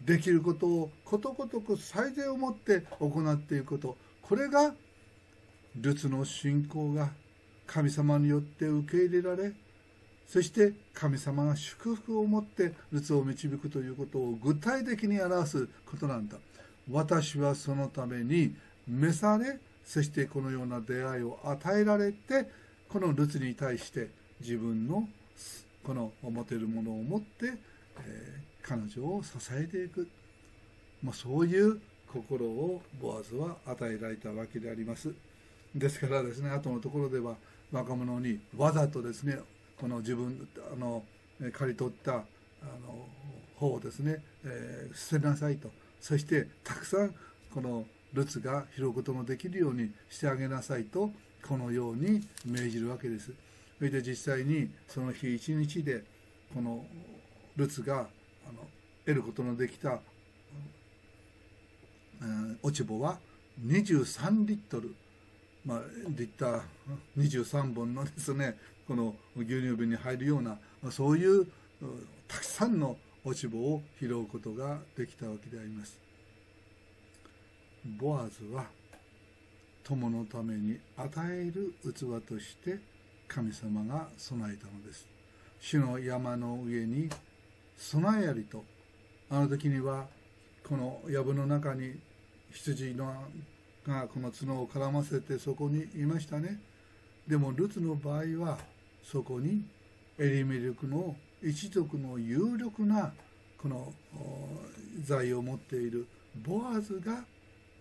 できることをことごとく最善をもって行っていくことこれがルツの信仰が神様によって受け入れられそして神様が祝福を持ってルツを導くということを具体的に表すことなんだ。私はそのために召され、そしてこのような出会いを与えられて、このルツに対して自分のこの持てるものを持って、えー、彼女を支えていく。まあ、そういう心をボアズは与えられたわけであります。ですからですね、後のところでは若者にわざとですね、この自分あの刈り取ったあの方をですね、えー、捨てなさいとそしてたくさんこのルツが拾うことのできるようにしてあげなさいとこのように命じるわけですそれで実際にその日一日でこのルツがあの得ることのできた、うん、落ち穂は23リットルまあ、リッター23本のですねこの牛乳瓶に入るようなそういうたくさんの落ち穂を拾うことができたわけであります。ボアズは友のために与える器として神様が備えたのです。主の山の上に備えありと。あの時にはこの藪の中に羊のがこの角を絡ませてそこにいましたね。でもルツの場合はそこにエリメルクの一族の有力なこの財を持っているボアズが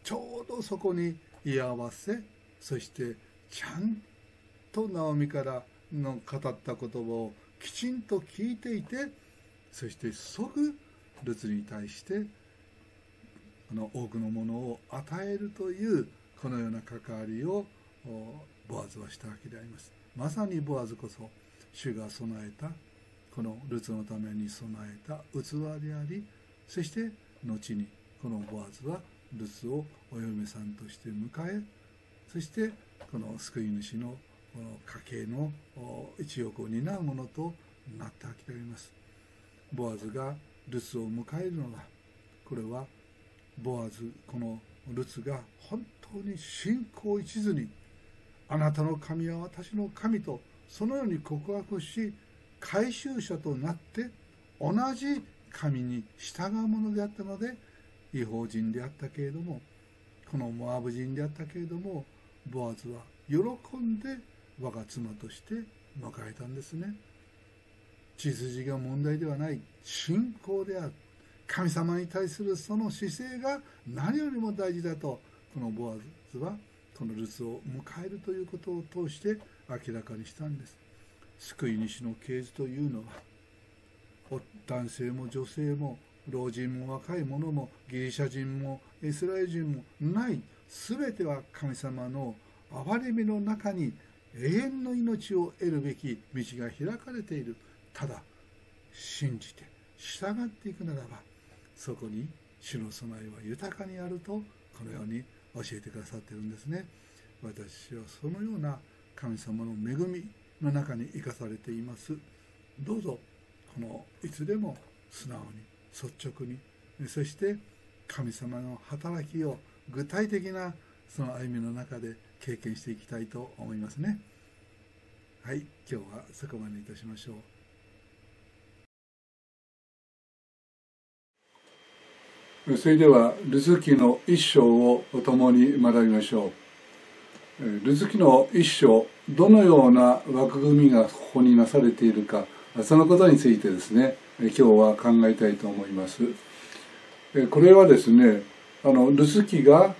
ちょうどそこに居合わせそしてちゃんとナオミからの語った言葉をきちんと聞いていてそして即ルツに対してこの多くのものを与えるというこのような関わりをボアズはしたわけであります。まさにボアズこそ主が備えたこのルツのために備えた器でありそして後にこのボアズはルツをお嫁さんとして迎えそしてこの救い主のこの家計の一翼を担うものとなったわけであります。ボアズがルツを迎えるのはこれはボアズこのルツが本当に信仰一途にあなたの神は私の神とそのように告白し回収者となって同じ神に従うものであったので違法人であったけれどもこのモアブ人であったけれどもボアズは喜んで我が妻として迎えたんですね。血筋が問題ではない信仰である神様に対するその姿勢が何よりも大事だとこのボアズはこのルツを迎えるということを通して明らかにしたんです。救い主の啓示というのは男性も女性も老人も若い者もギリシャ人もイスラエル人もない全ては神様の憐れみの中に永遠の命を得るべき道が開かれている。ただ信じて従っていくならばそこに主の備えは豊かにあるとこのように教えてくださっているんですね。私はそのような神様の恵みの中に生かされています。どうぞこのいつでも素直に率直にそして神様の働きを具体的なその歩みの中で経験していきたいと思いますね。はい今日はそこまでいたしましょう。それではルズキの一章を共に学びましょう。ルズキの一章どのような枠組みがここになされているかそのことについてですね今日は考えたいと思います。これはですねあのルズキが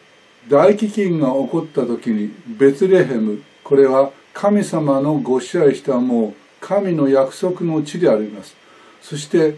大飢饉が起こった時にベツレヘムこれは神様のご支配したもう神の約束の地であります。そして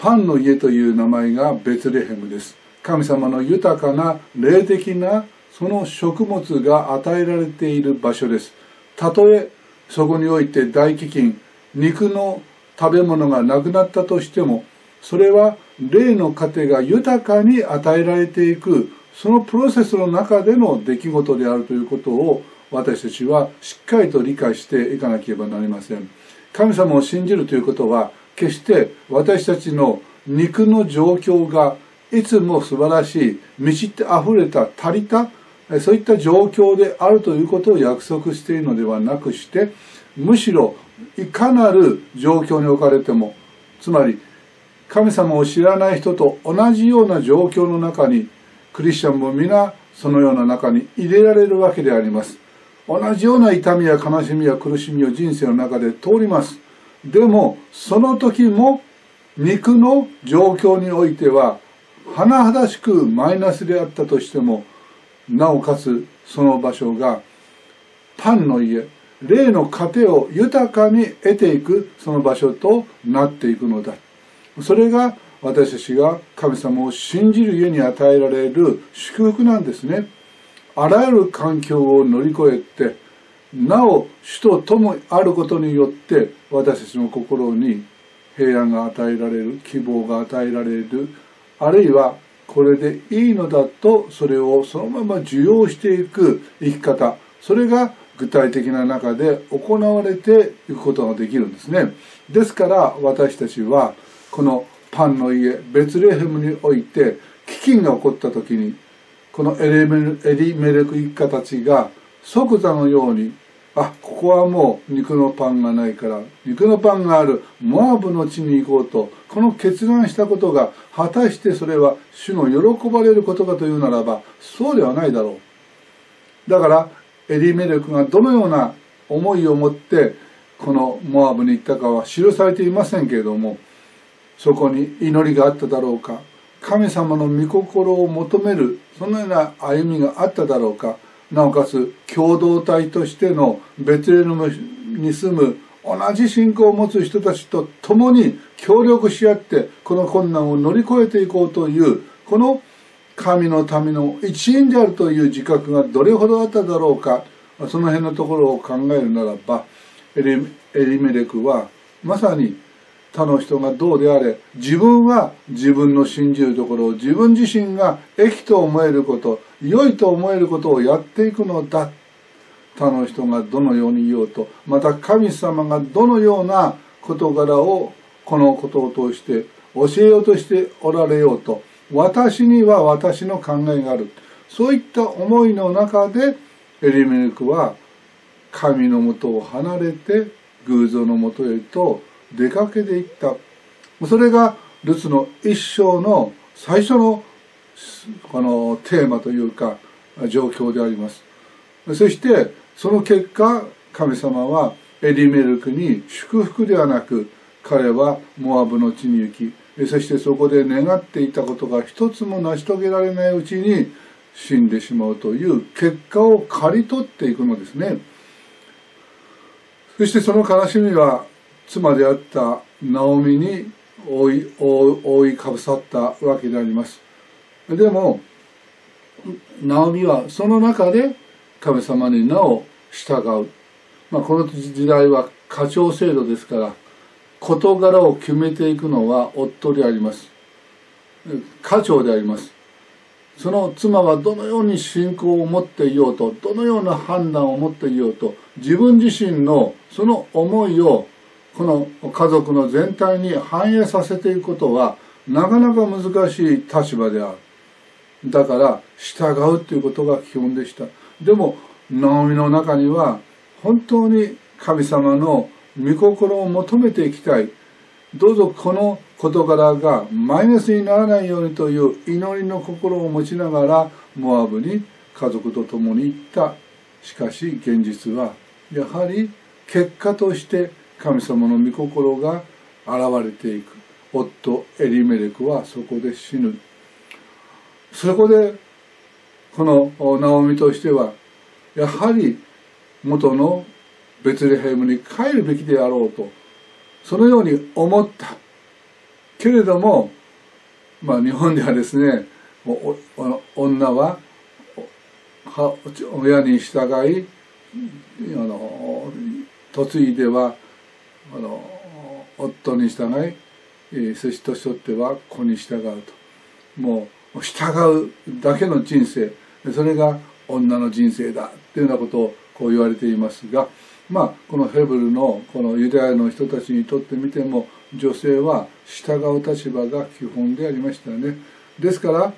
パンの家という名前がベツレヘムです。神様の豊かな霊的なその食物が与えられている場所です。たとえそこにおいて大飢饉肉の食べ物がなくなったとしてもそれは霊の糧が豊かに与えられていくそのプロセスの中での出来事であるということを私たちはしっかりと理解していかなければなりません。神様を信じるということは決して私たちの肉の状況がいつも素晴らしい満ちて溢れた足りたそういった状況であるということを約束しているのではなくしてむしろいかなる状況に置かれてもつまり神様を知らない人と同じような状況の中にクリスチャンも皆そのような中に入れられるわけであります。同じような痛みや悲しみや苦しみを人生の中で通ります。でもその時も肉の状況においては甚だしくマイナスであったとしてもなおかつその場所がパンの家霊の糧を豊かに得ていくその場所となっていくのだそれが私たちが神様を信じる家に与えられる祝福なんですね。あらゆる環境を乗り越えて、なお主と共あることによって私たちの心に平安が与えられる、希望が与えられる、あるいはこれでいいのだとそれをそのまま受容していく生き方、それが具体的な中で行われていくことができるんですね。ですから私たちはこのパンの家、ベツレヘムにおいて飢饉が起こった時にこのエリメレク一家たちが即座のようにあここはもう肉のパンがないから肉のパンがある。モアブの地に行こうと。この決断したことが果たしてそれは主の喜ばれることかというならばそうではないだろう。だからエリメレクがどのような思いを持ってこのモアブに行ったかは記されていませんけれどもそこに祈りがあっただろうか。神様の御心を求めるそのような歩みがあっただろうか。なおかつ共同体としてのベツレムに住む同じ信仰を持つ人たちと共に協力し合ってこの困難を乗り越えていこうというこの神のための一員であるという自覚がどれほどあっただろうかその辺のところを考えるならばエリメレクはまさに他の人がどうであれ自分は自分の信じるところを自分自身が益と思えること良いと思えることをやっていくのだ。他の人がどのように言おうと。また神様がどのような事柄をこのことを通して教えようとしておられようと。私には私の考えがある。そういった思いの中でエリメルクは神のもとを離れて偶像のもとへと出かけていった。それがルツの一生の最初のこのテーマというか状況であります。そしてその結果神様はエリメルクに祝福ではなく彼はモアブの地に行きそしてそこで願っていたことが一つも成し遂げられないうちに死んでしまうという結果を刈り取っていくのですね。そしてその悲しみは妻であったナオミに覆い覆いかぶさったわけであります。でもナオミはその中で神様になお従う、まあ、この時代は課長制度ですから事柄を決めていくのは夫であります。家長であります。その妻はどのように信仰を持っていようとどのような判断を持っていようと自分自身のその思いをこの家族の全体に反映させていくことはなかなか難しい立場である。だから従うということが基本でした。でもナオミの中には本当に神様の御心を求めていきたい。どうぞこの事柄がマイナスにならないようにという祈りの心を持ちながらモアブに家族と共に行った。しかし現実はやはり結果として神様の御心が現れていく。夫エリメレクはそこで死ぬ。そこでこのナオミとしてはやはり元のベツレヘムに帰るべきであろうとそのように思った。けれどもまあ日本ではですね女は親に従いあの嫁いではあの夫に従い、えー、そして年取っては子に従うと。もう従うだけの人生。それが女の人生だっていうようなことをこう言われていますがまあこのヘブルのこのユダヤの人たちにとってみても女性は従う立場が基本でありましたね。ですから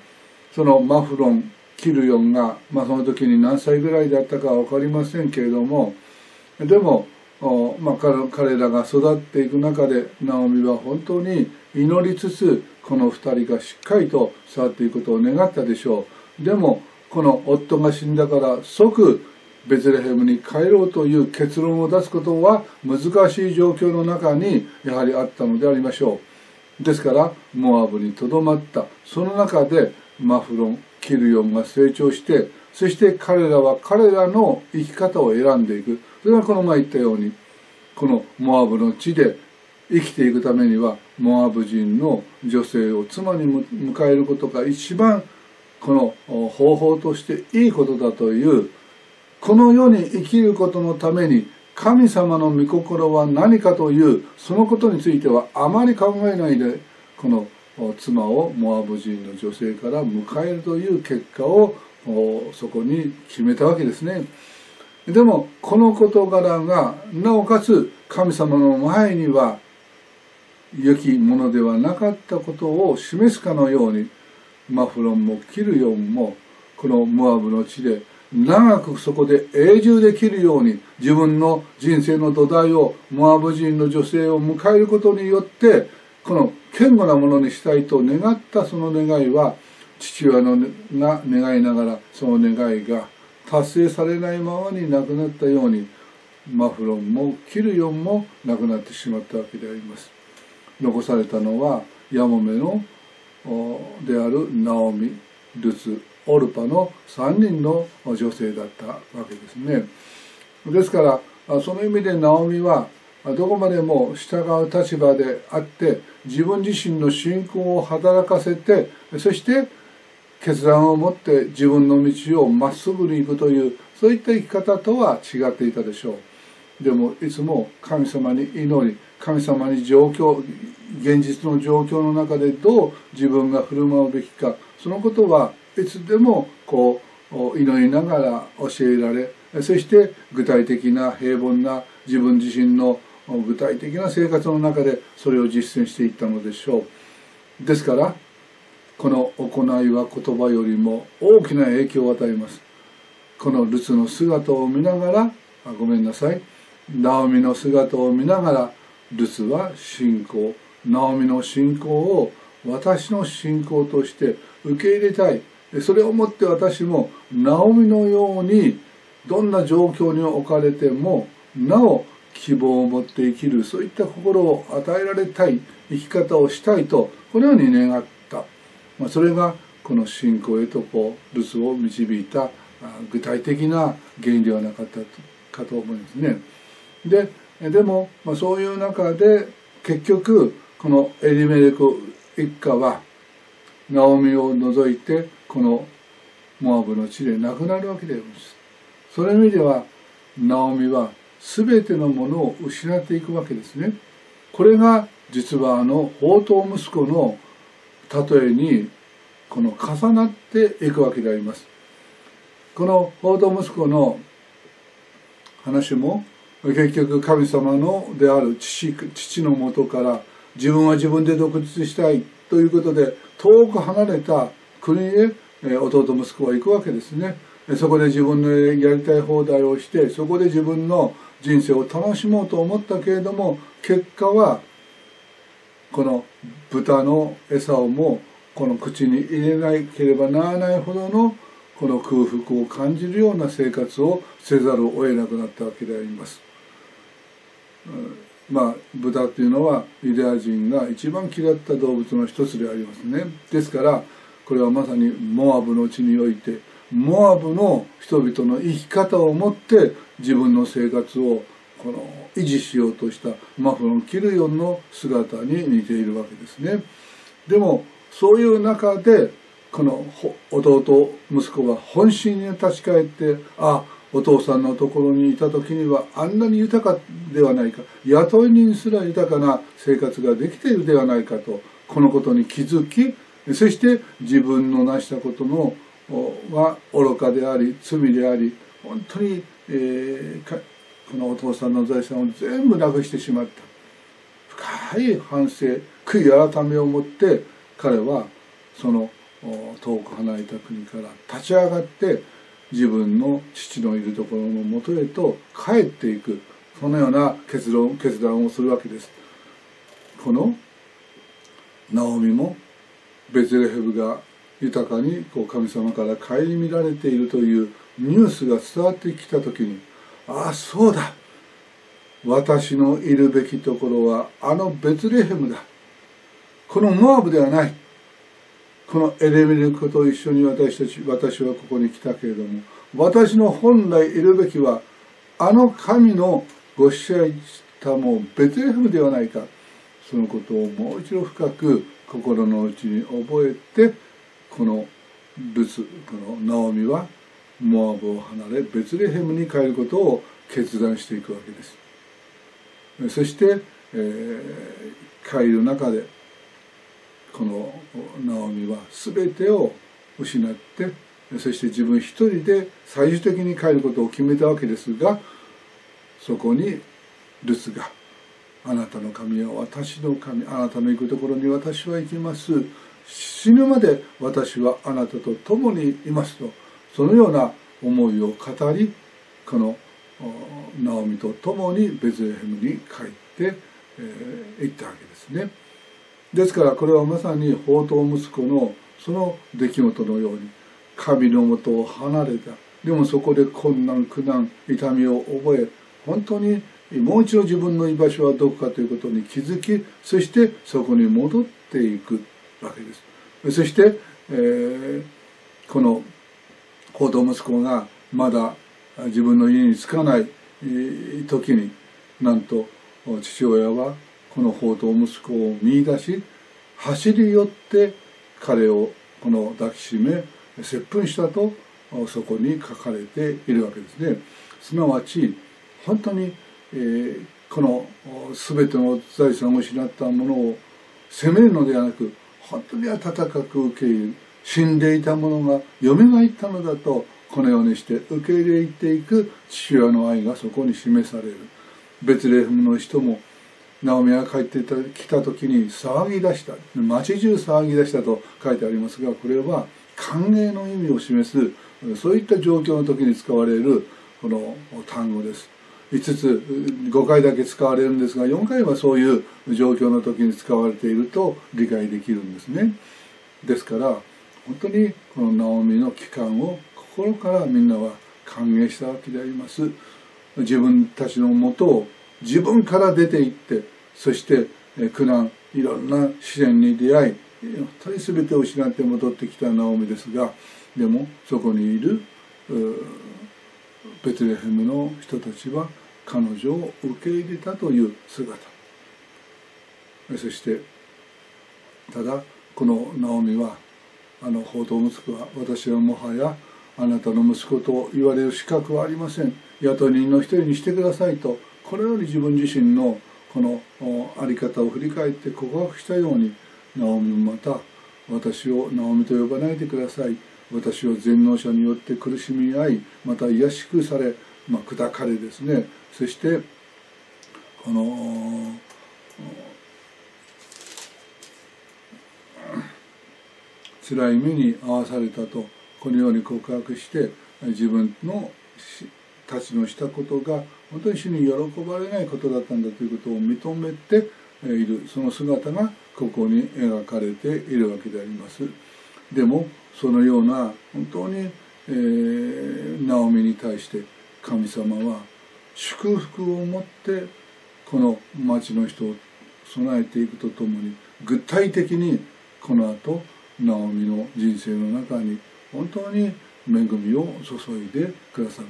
そのマフロンキルヨンが、まあ、その時に何歳ぐらいだったかは分かりませんけれどもでもまあ、彼らが育っていく中でナオミは本当に祈りつつこの2人がしっかりと去っていくことを願ったでしょう。でもこの夫が死んだから即ベツレヘムに帰ろうという結論を出すことは難しい状況の中にやはりあったのでありましょう。ですからモアブにとどまった。その中でマフロンキルヨンが成長してそして彼らは彼らの生き方を選んでいく。それはこの前言ったようにこのモアブの地で生きていくためにはモアブ人の女性を妻に迎えることが一番この方法としていいことだというこの世に生きることのために神様の御心は何かというそのことについてはあまり考えないでこの妻をモアブ人の女性から迎えるという結果をそこに決めたわけですね。でもこの事柄がなおかつ神様の前には良きものではなかったことを示すかのようにマフロンもキルヨンもこのモアブの地で長くそこで永住できるように自分の人生の土台をモアブ人の女性を迎えることによってこの堅固なものにしたいと願ったその願いは父親のが願いながらその願いが達成されないままに亡くなったようにマフロンもキルヨンも亡くなってしまったわけであります。残されたのはヤモメのであるナオミルツオルパの3人の女性だったわけですね。ですからその意味でナオミはどこまでも従う立場であって自分自身の信仰を働かせてそして決断を持って自分の道をまっすぐに行くというそういった生き方とは違っていたでしょう。でもいつも神様に祈り神様に状況現実の状況の中でどう自分が振る舞うべきか。そのことはいつでもこう祈りながら教えられそして具体的な平凡な自分自身の具体的な生活の中でそれを実践していったのでしょう。ですからこの行いは言葉よりも大きな影響を与えます。このルツの姿を見ながらあごめんなさい。ナオミの姿を見ながらルツは信仰。ナオミの信仰を私の信仰として受け入れたい。それをもって私もナオミのようにどんな状況に置かれてもなお希望を持って生きるそういった心を与えられたい生き方をしたいとこのように願った、まあ、それがこの信仰へとこうルツを導いた具体的な原因ではなかったかと思いますね。ででも、まあ、そういう中で結局このエリメレク一家はナオミを除いてこのモアブの地で亡くなるわけであります。その意味ではナオミは全てのものを失っていくわけですね。これが実はあの宝刀息子の例えにこの重なっていくわけであります。この宝刀息子の話も結局神様のである父父のもとから自分は自分で独立したいということで遠く離れた国へ弟息子は行くわけですね。そこで自分のやりたい放題をしてそこで自分の人生を楽しもうと思ったけれども結果はこの豚の餌をもこの口に入れなければならないほどのこの空腹を感じるような生活をせざるを得なくなったわけであります。まあ豚っていうのはユダヤ人が一番嫌った動物の一つでありますね。ですからこれはまさにモアブの地においてモアブの人々の生き方をもって自分の生活をこの維持しようとしたマフロン・キルヨンの姿に似ているわけですね。でもそういう中でこの弟息子は本心に立ち返ってあお父さんのところにいた時にはあんなに豊かではないか。雇い人すら豊かな生活ができているではないかとこのことに気づきそして自分の成したことのは愚かであり罪であり本当に、えー、このお父さんの財産を全部なくしてしまった。深い反省悔い改めを持って彼はその遠く離れた国から立ち上がって自分の父のいるところのもとへと帰っていく。そのような結論決断をするわけです。このナオミもベツレヘブが豊かにこう神様から顧みられているというニュースが伝わってきた時にああそうだ。私のいるべきところはあのベツレヘムだ。このモアブではない。このエレメレクと一緒に私たち私はここに来たけれども私の本来いるべきはあの神のご支配したもうベツレヘムではないかそのことをもう一度深く心の内に覚えてこのルツこのナオミはモアブを離れベツレヘムに帰ることを決断していくわけです。そして、えー、帰る中でこのナオミは全てを失ってそして自分一人で最終的に帰ることを決めたわけですがそこにルツが「あなたの神は私の神あなたの行くところに私は行きます」死ぬまで私はあなたと共にいますとそのような思いを語りこのナオミと共にベツレヘムに帰って、えー、行ったわけですね。ですからこれはまさに宝刀息子のその出来事のように神のもとを離れた。でもそこで困難苦難痛みを覚え本当にもう一度自分の居場所はどこかということに気づきそしてそこに戻っていくわけです。そして、えー、この子供息子がまだ自分の家に着かない時になんと父親はこの宝刀息子を見出し走り寄って彼をこの抱きしめ接吻したとそこに書かれているわけですね。すなわち本当に、えー、この全ての財産を失ったものを責めるのではなく本当に温かく受け入れ死んでいたものが蘇ったのだとこのようにして受け入れていく父親の愛がそこに示される。ベツレヘムの人もナオミが帰ってきた時に騒ぎ出した。町中騒ぎ出したと書いてありますがこれは歓迎の意味を示すそういった状況の時に使われるこの単語です。5つ5回だけ使われるんですが4回はそういう状況の時に使われていると理解できるんですね。ですから本当にこのナオミの帰還を心からみんなは歓迎したわけであります。自分たちのもとを自分から出て行ってそして苦難いろんな試練に出会い本当に全てを失って戻ってきたナオミですがでもそこにいるベツレヘムの人たちは彼女を受け入れたという姿。そしてただこのナオミはあの報道息子は私はもはやあなたの息子と言われる資格はありません。雇い人の一人にしてくださいとこれより自分自身のこの在り方を振り返って告白したようにナオミもまた私をナオミと呼ばないでください。私は全能者によって苦しみ合いまた癒しくされ、まあ、砕かれですね。そしてこの辛い目に遭わされたとこのように告白して自分のたちのしたことが本当に主に喜ばれないことだったんだということを認めているその姿がここに描かれているわけであります。でもそのような本当に、えー、ナオミに対して神様は祝福を持ってこの町の人を備えていくとともに具体的にこの後ナオミの人生の中に本当に恵みを注いでくださる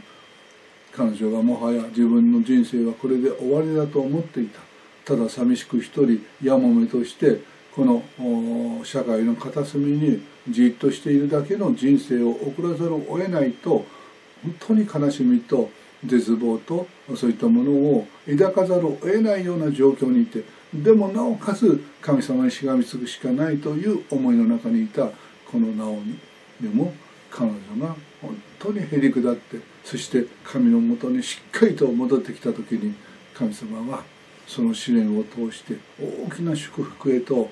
彼女がもはや自分の人生はこれで終わりだと思っていた。ただ寂しく一人やもめとしてこの社会の片隅にじっとしているだけの人生を送らざるを得ないと本当に悲しみと絶望とそういったものを抱かざるを得ないような状況にいてでもなおかつ神様にしがみつくしかないという思いの中にいたこのナオミでも彼女が本当にへり下ってそして神のもとにしっかりと戻ってきた時に神様はその試練を通して大きな祝福へと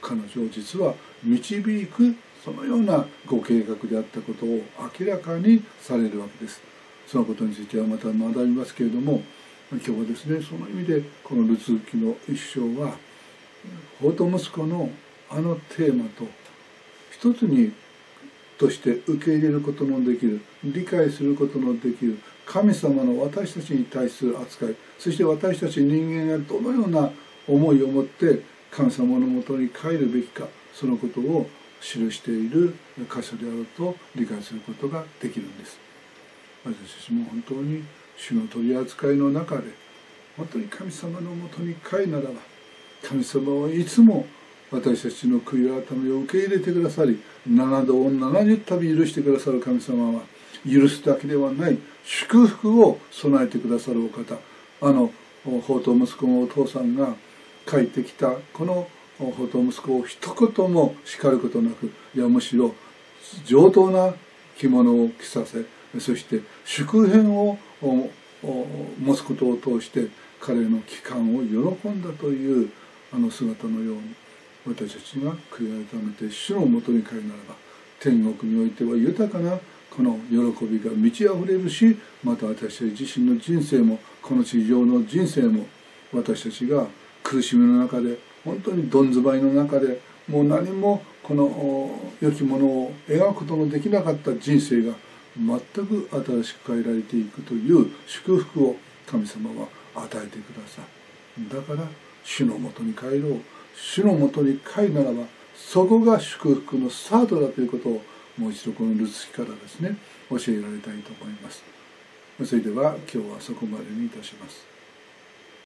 彼女を実は導くそのようなご計画であったことを明らかにされるわけです。そのことについてはまた学びますけれども今日はですねその意味でこの「ルツ記」の一章は法と息子のあのテーマと一つにとして受け入れることのできる理解することのできる神様の私たちに対する扱いそして私たち人間がどのような思いを持って神様のもとに帰るべきかそのことを記している箇所であると理解することができるんです。私たちも本当に主の取り扱いの中で本当に神様のもとに帰るならば神様はいつも私たちの悔い改めを受け入れてくださり7度を70度許してくださる神様は許すだけではない祝福を備えてくださるお方。あの法と息子のお父さんが書いてきたこの法と息子を一言も叱ることなくいやむしろ上等な着物を着させそして祝福を持つことを通して彼の帰還を喜んだというあの姿のように。私たちが悔い改めて主のもとに帰るならば天国においては豊かなこの喜びが満ち溢れるしまた私たち自身の人生もこの地上の人生も私たちが苦しみの中で本当にどんずばいの中でもう何もこの良きものを描くことのできなかった人生が全く新しく変えられていくという祝福を神様は与えてください。だから主のもとに帰ろう。主のもとに帰るならばそこが祝福のスタートだということをもう一度このルツキからですね教えられたいと思います。それでは今日はそこまでにいたします。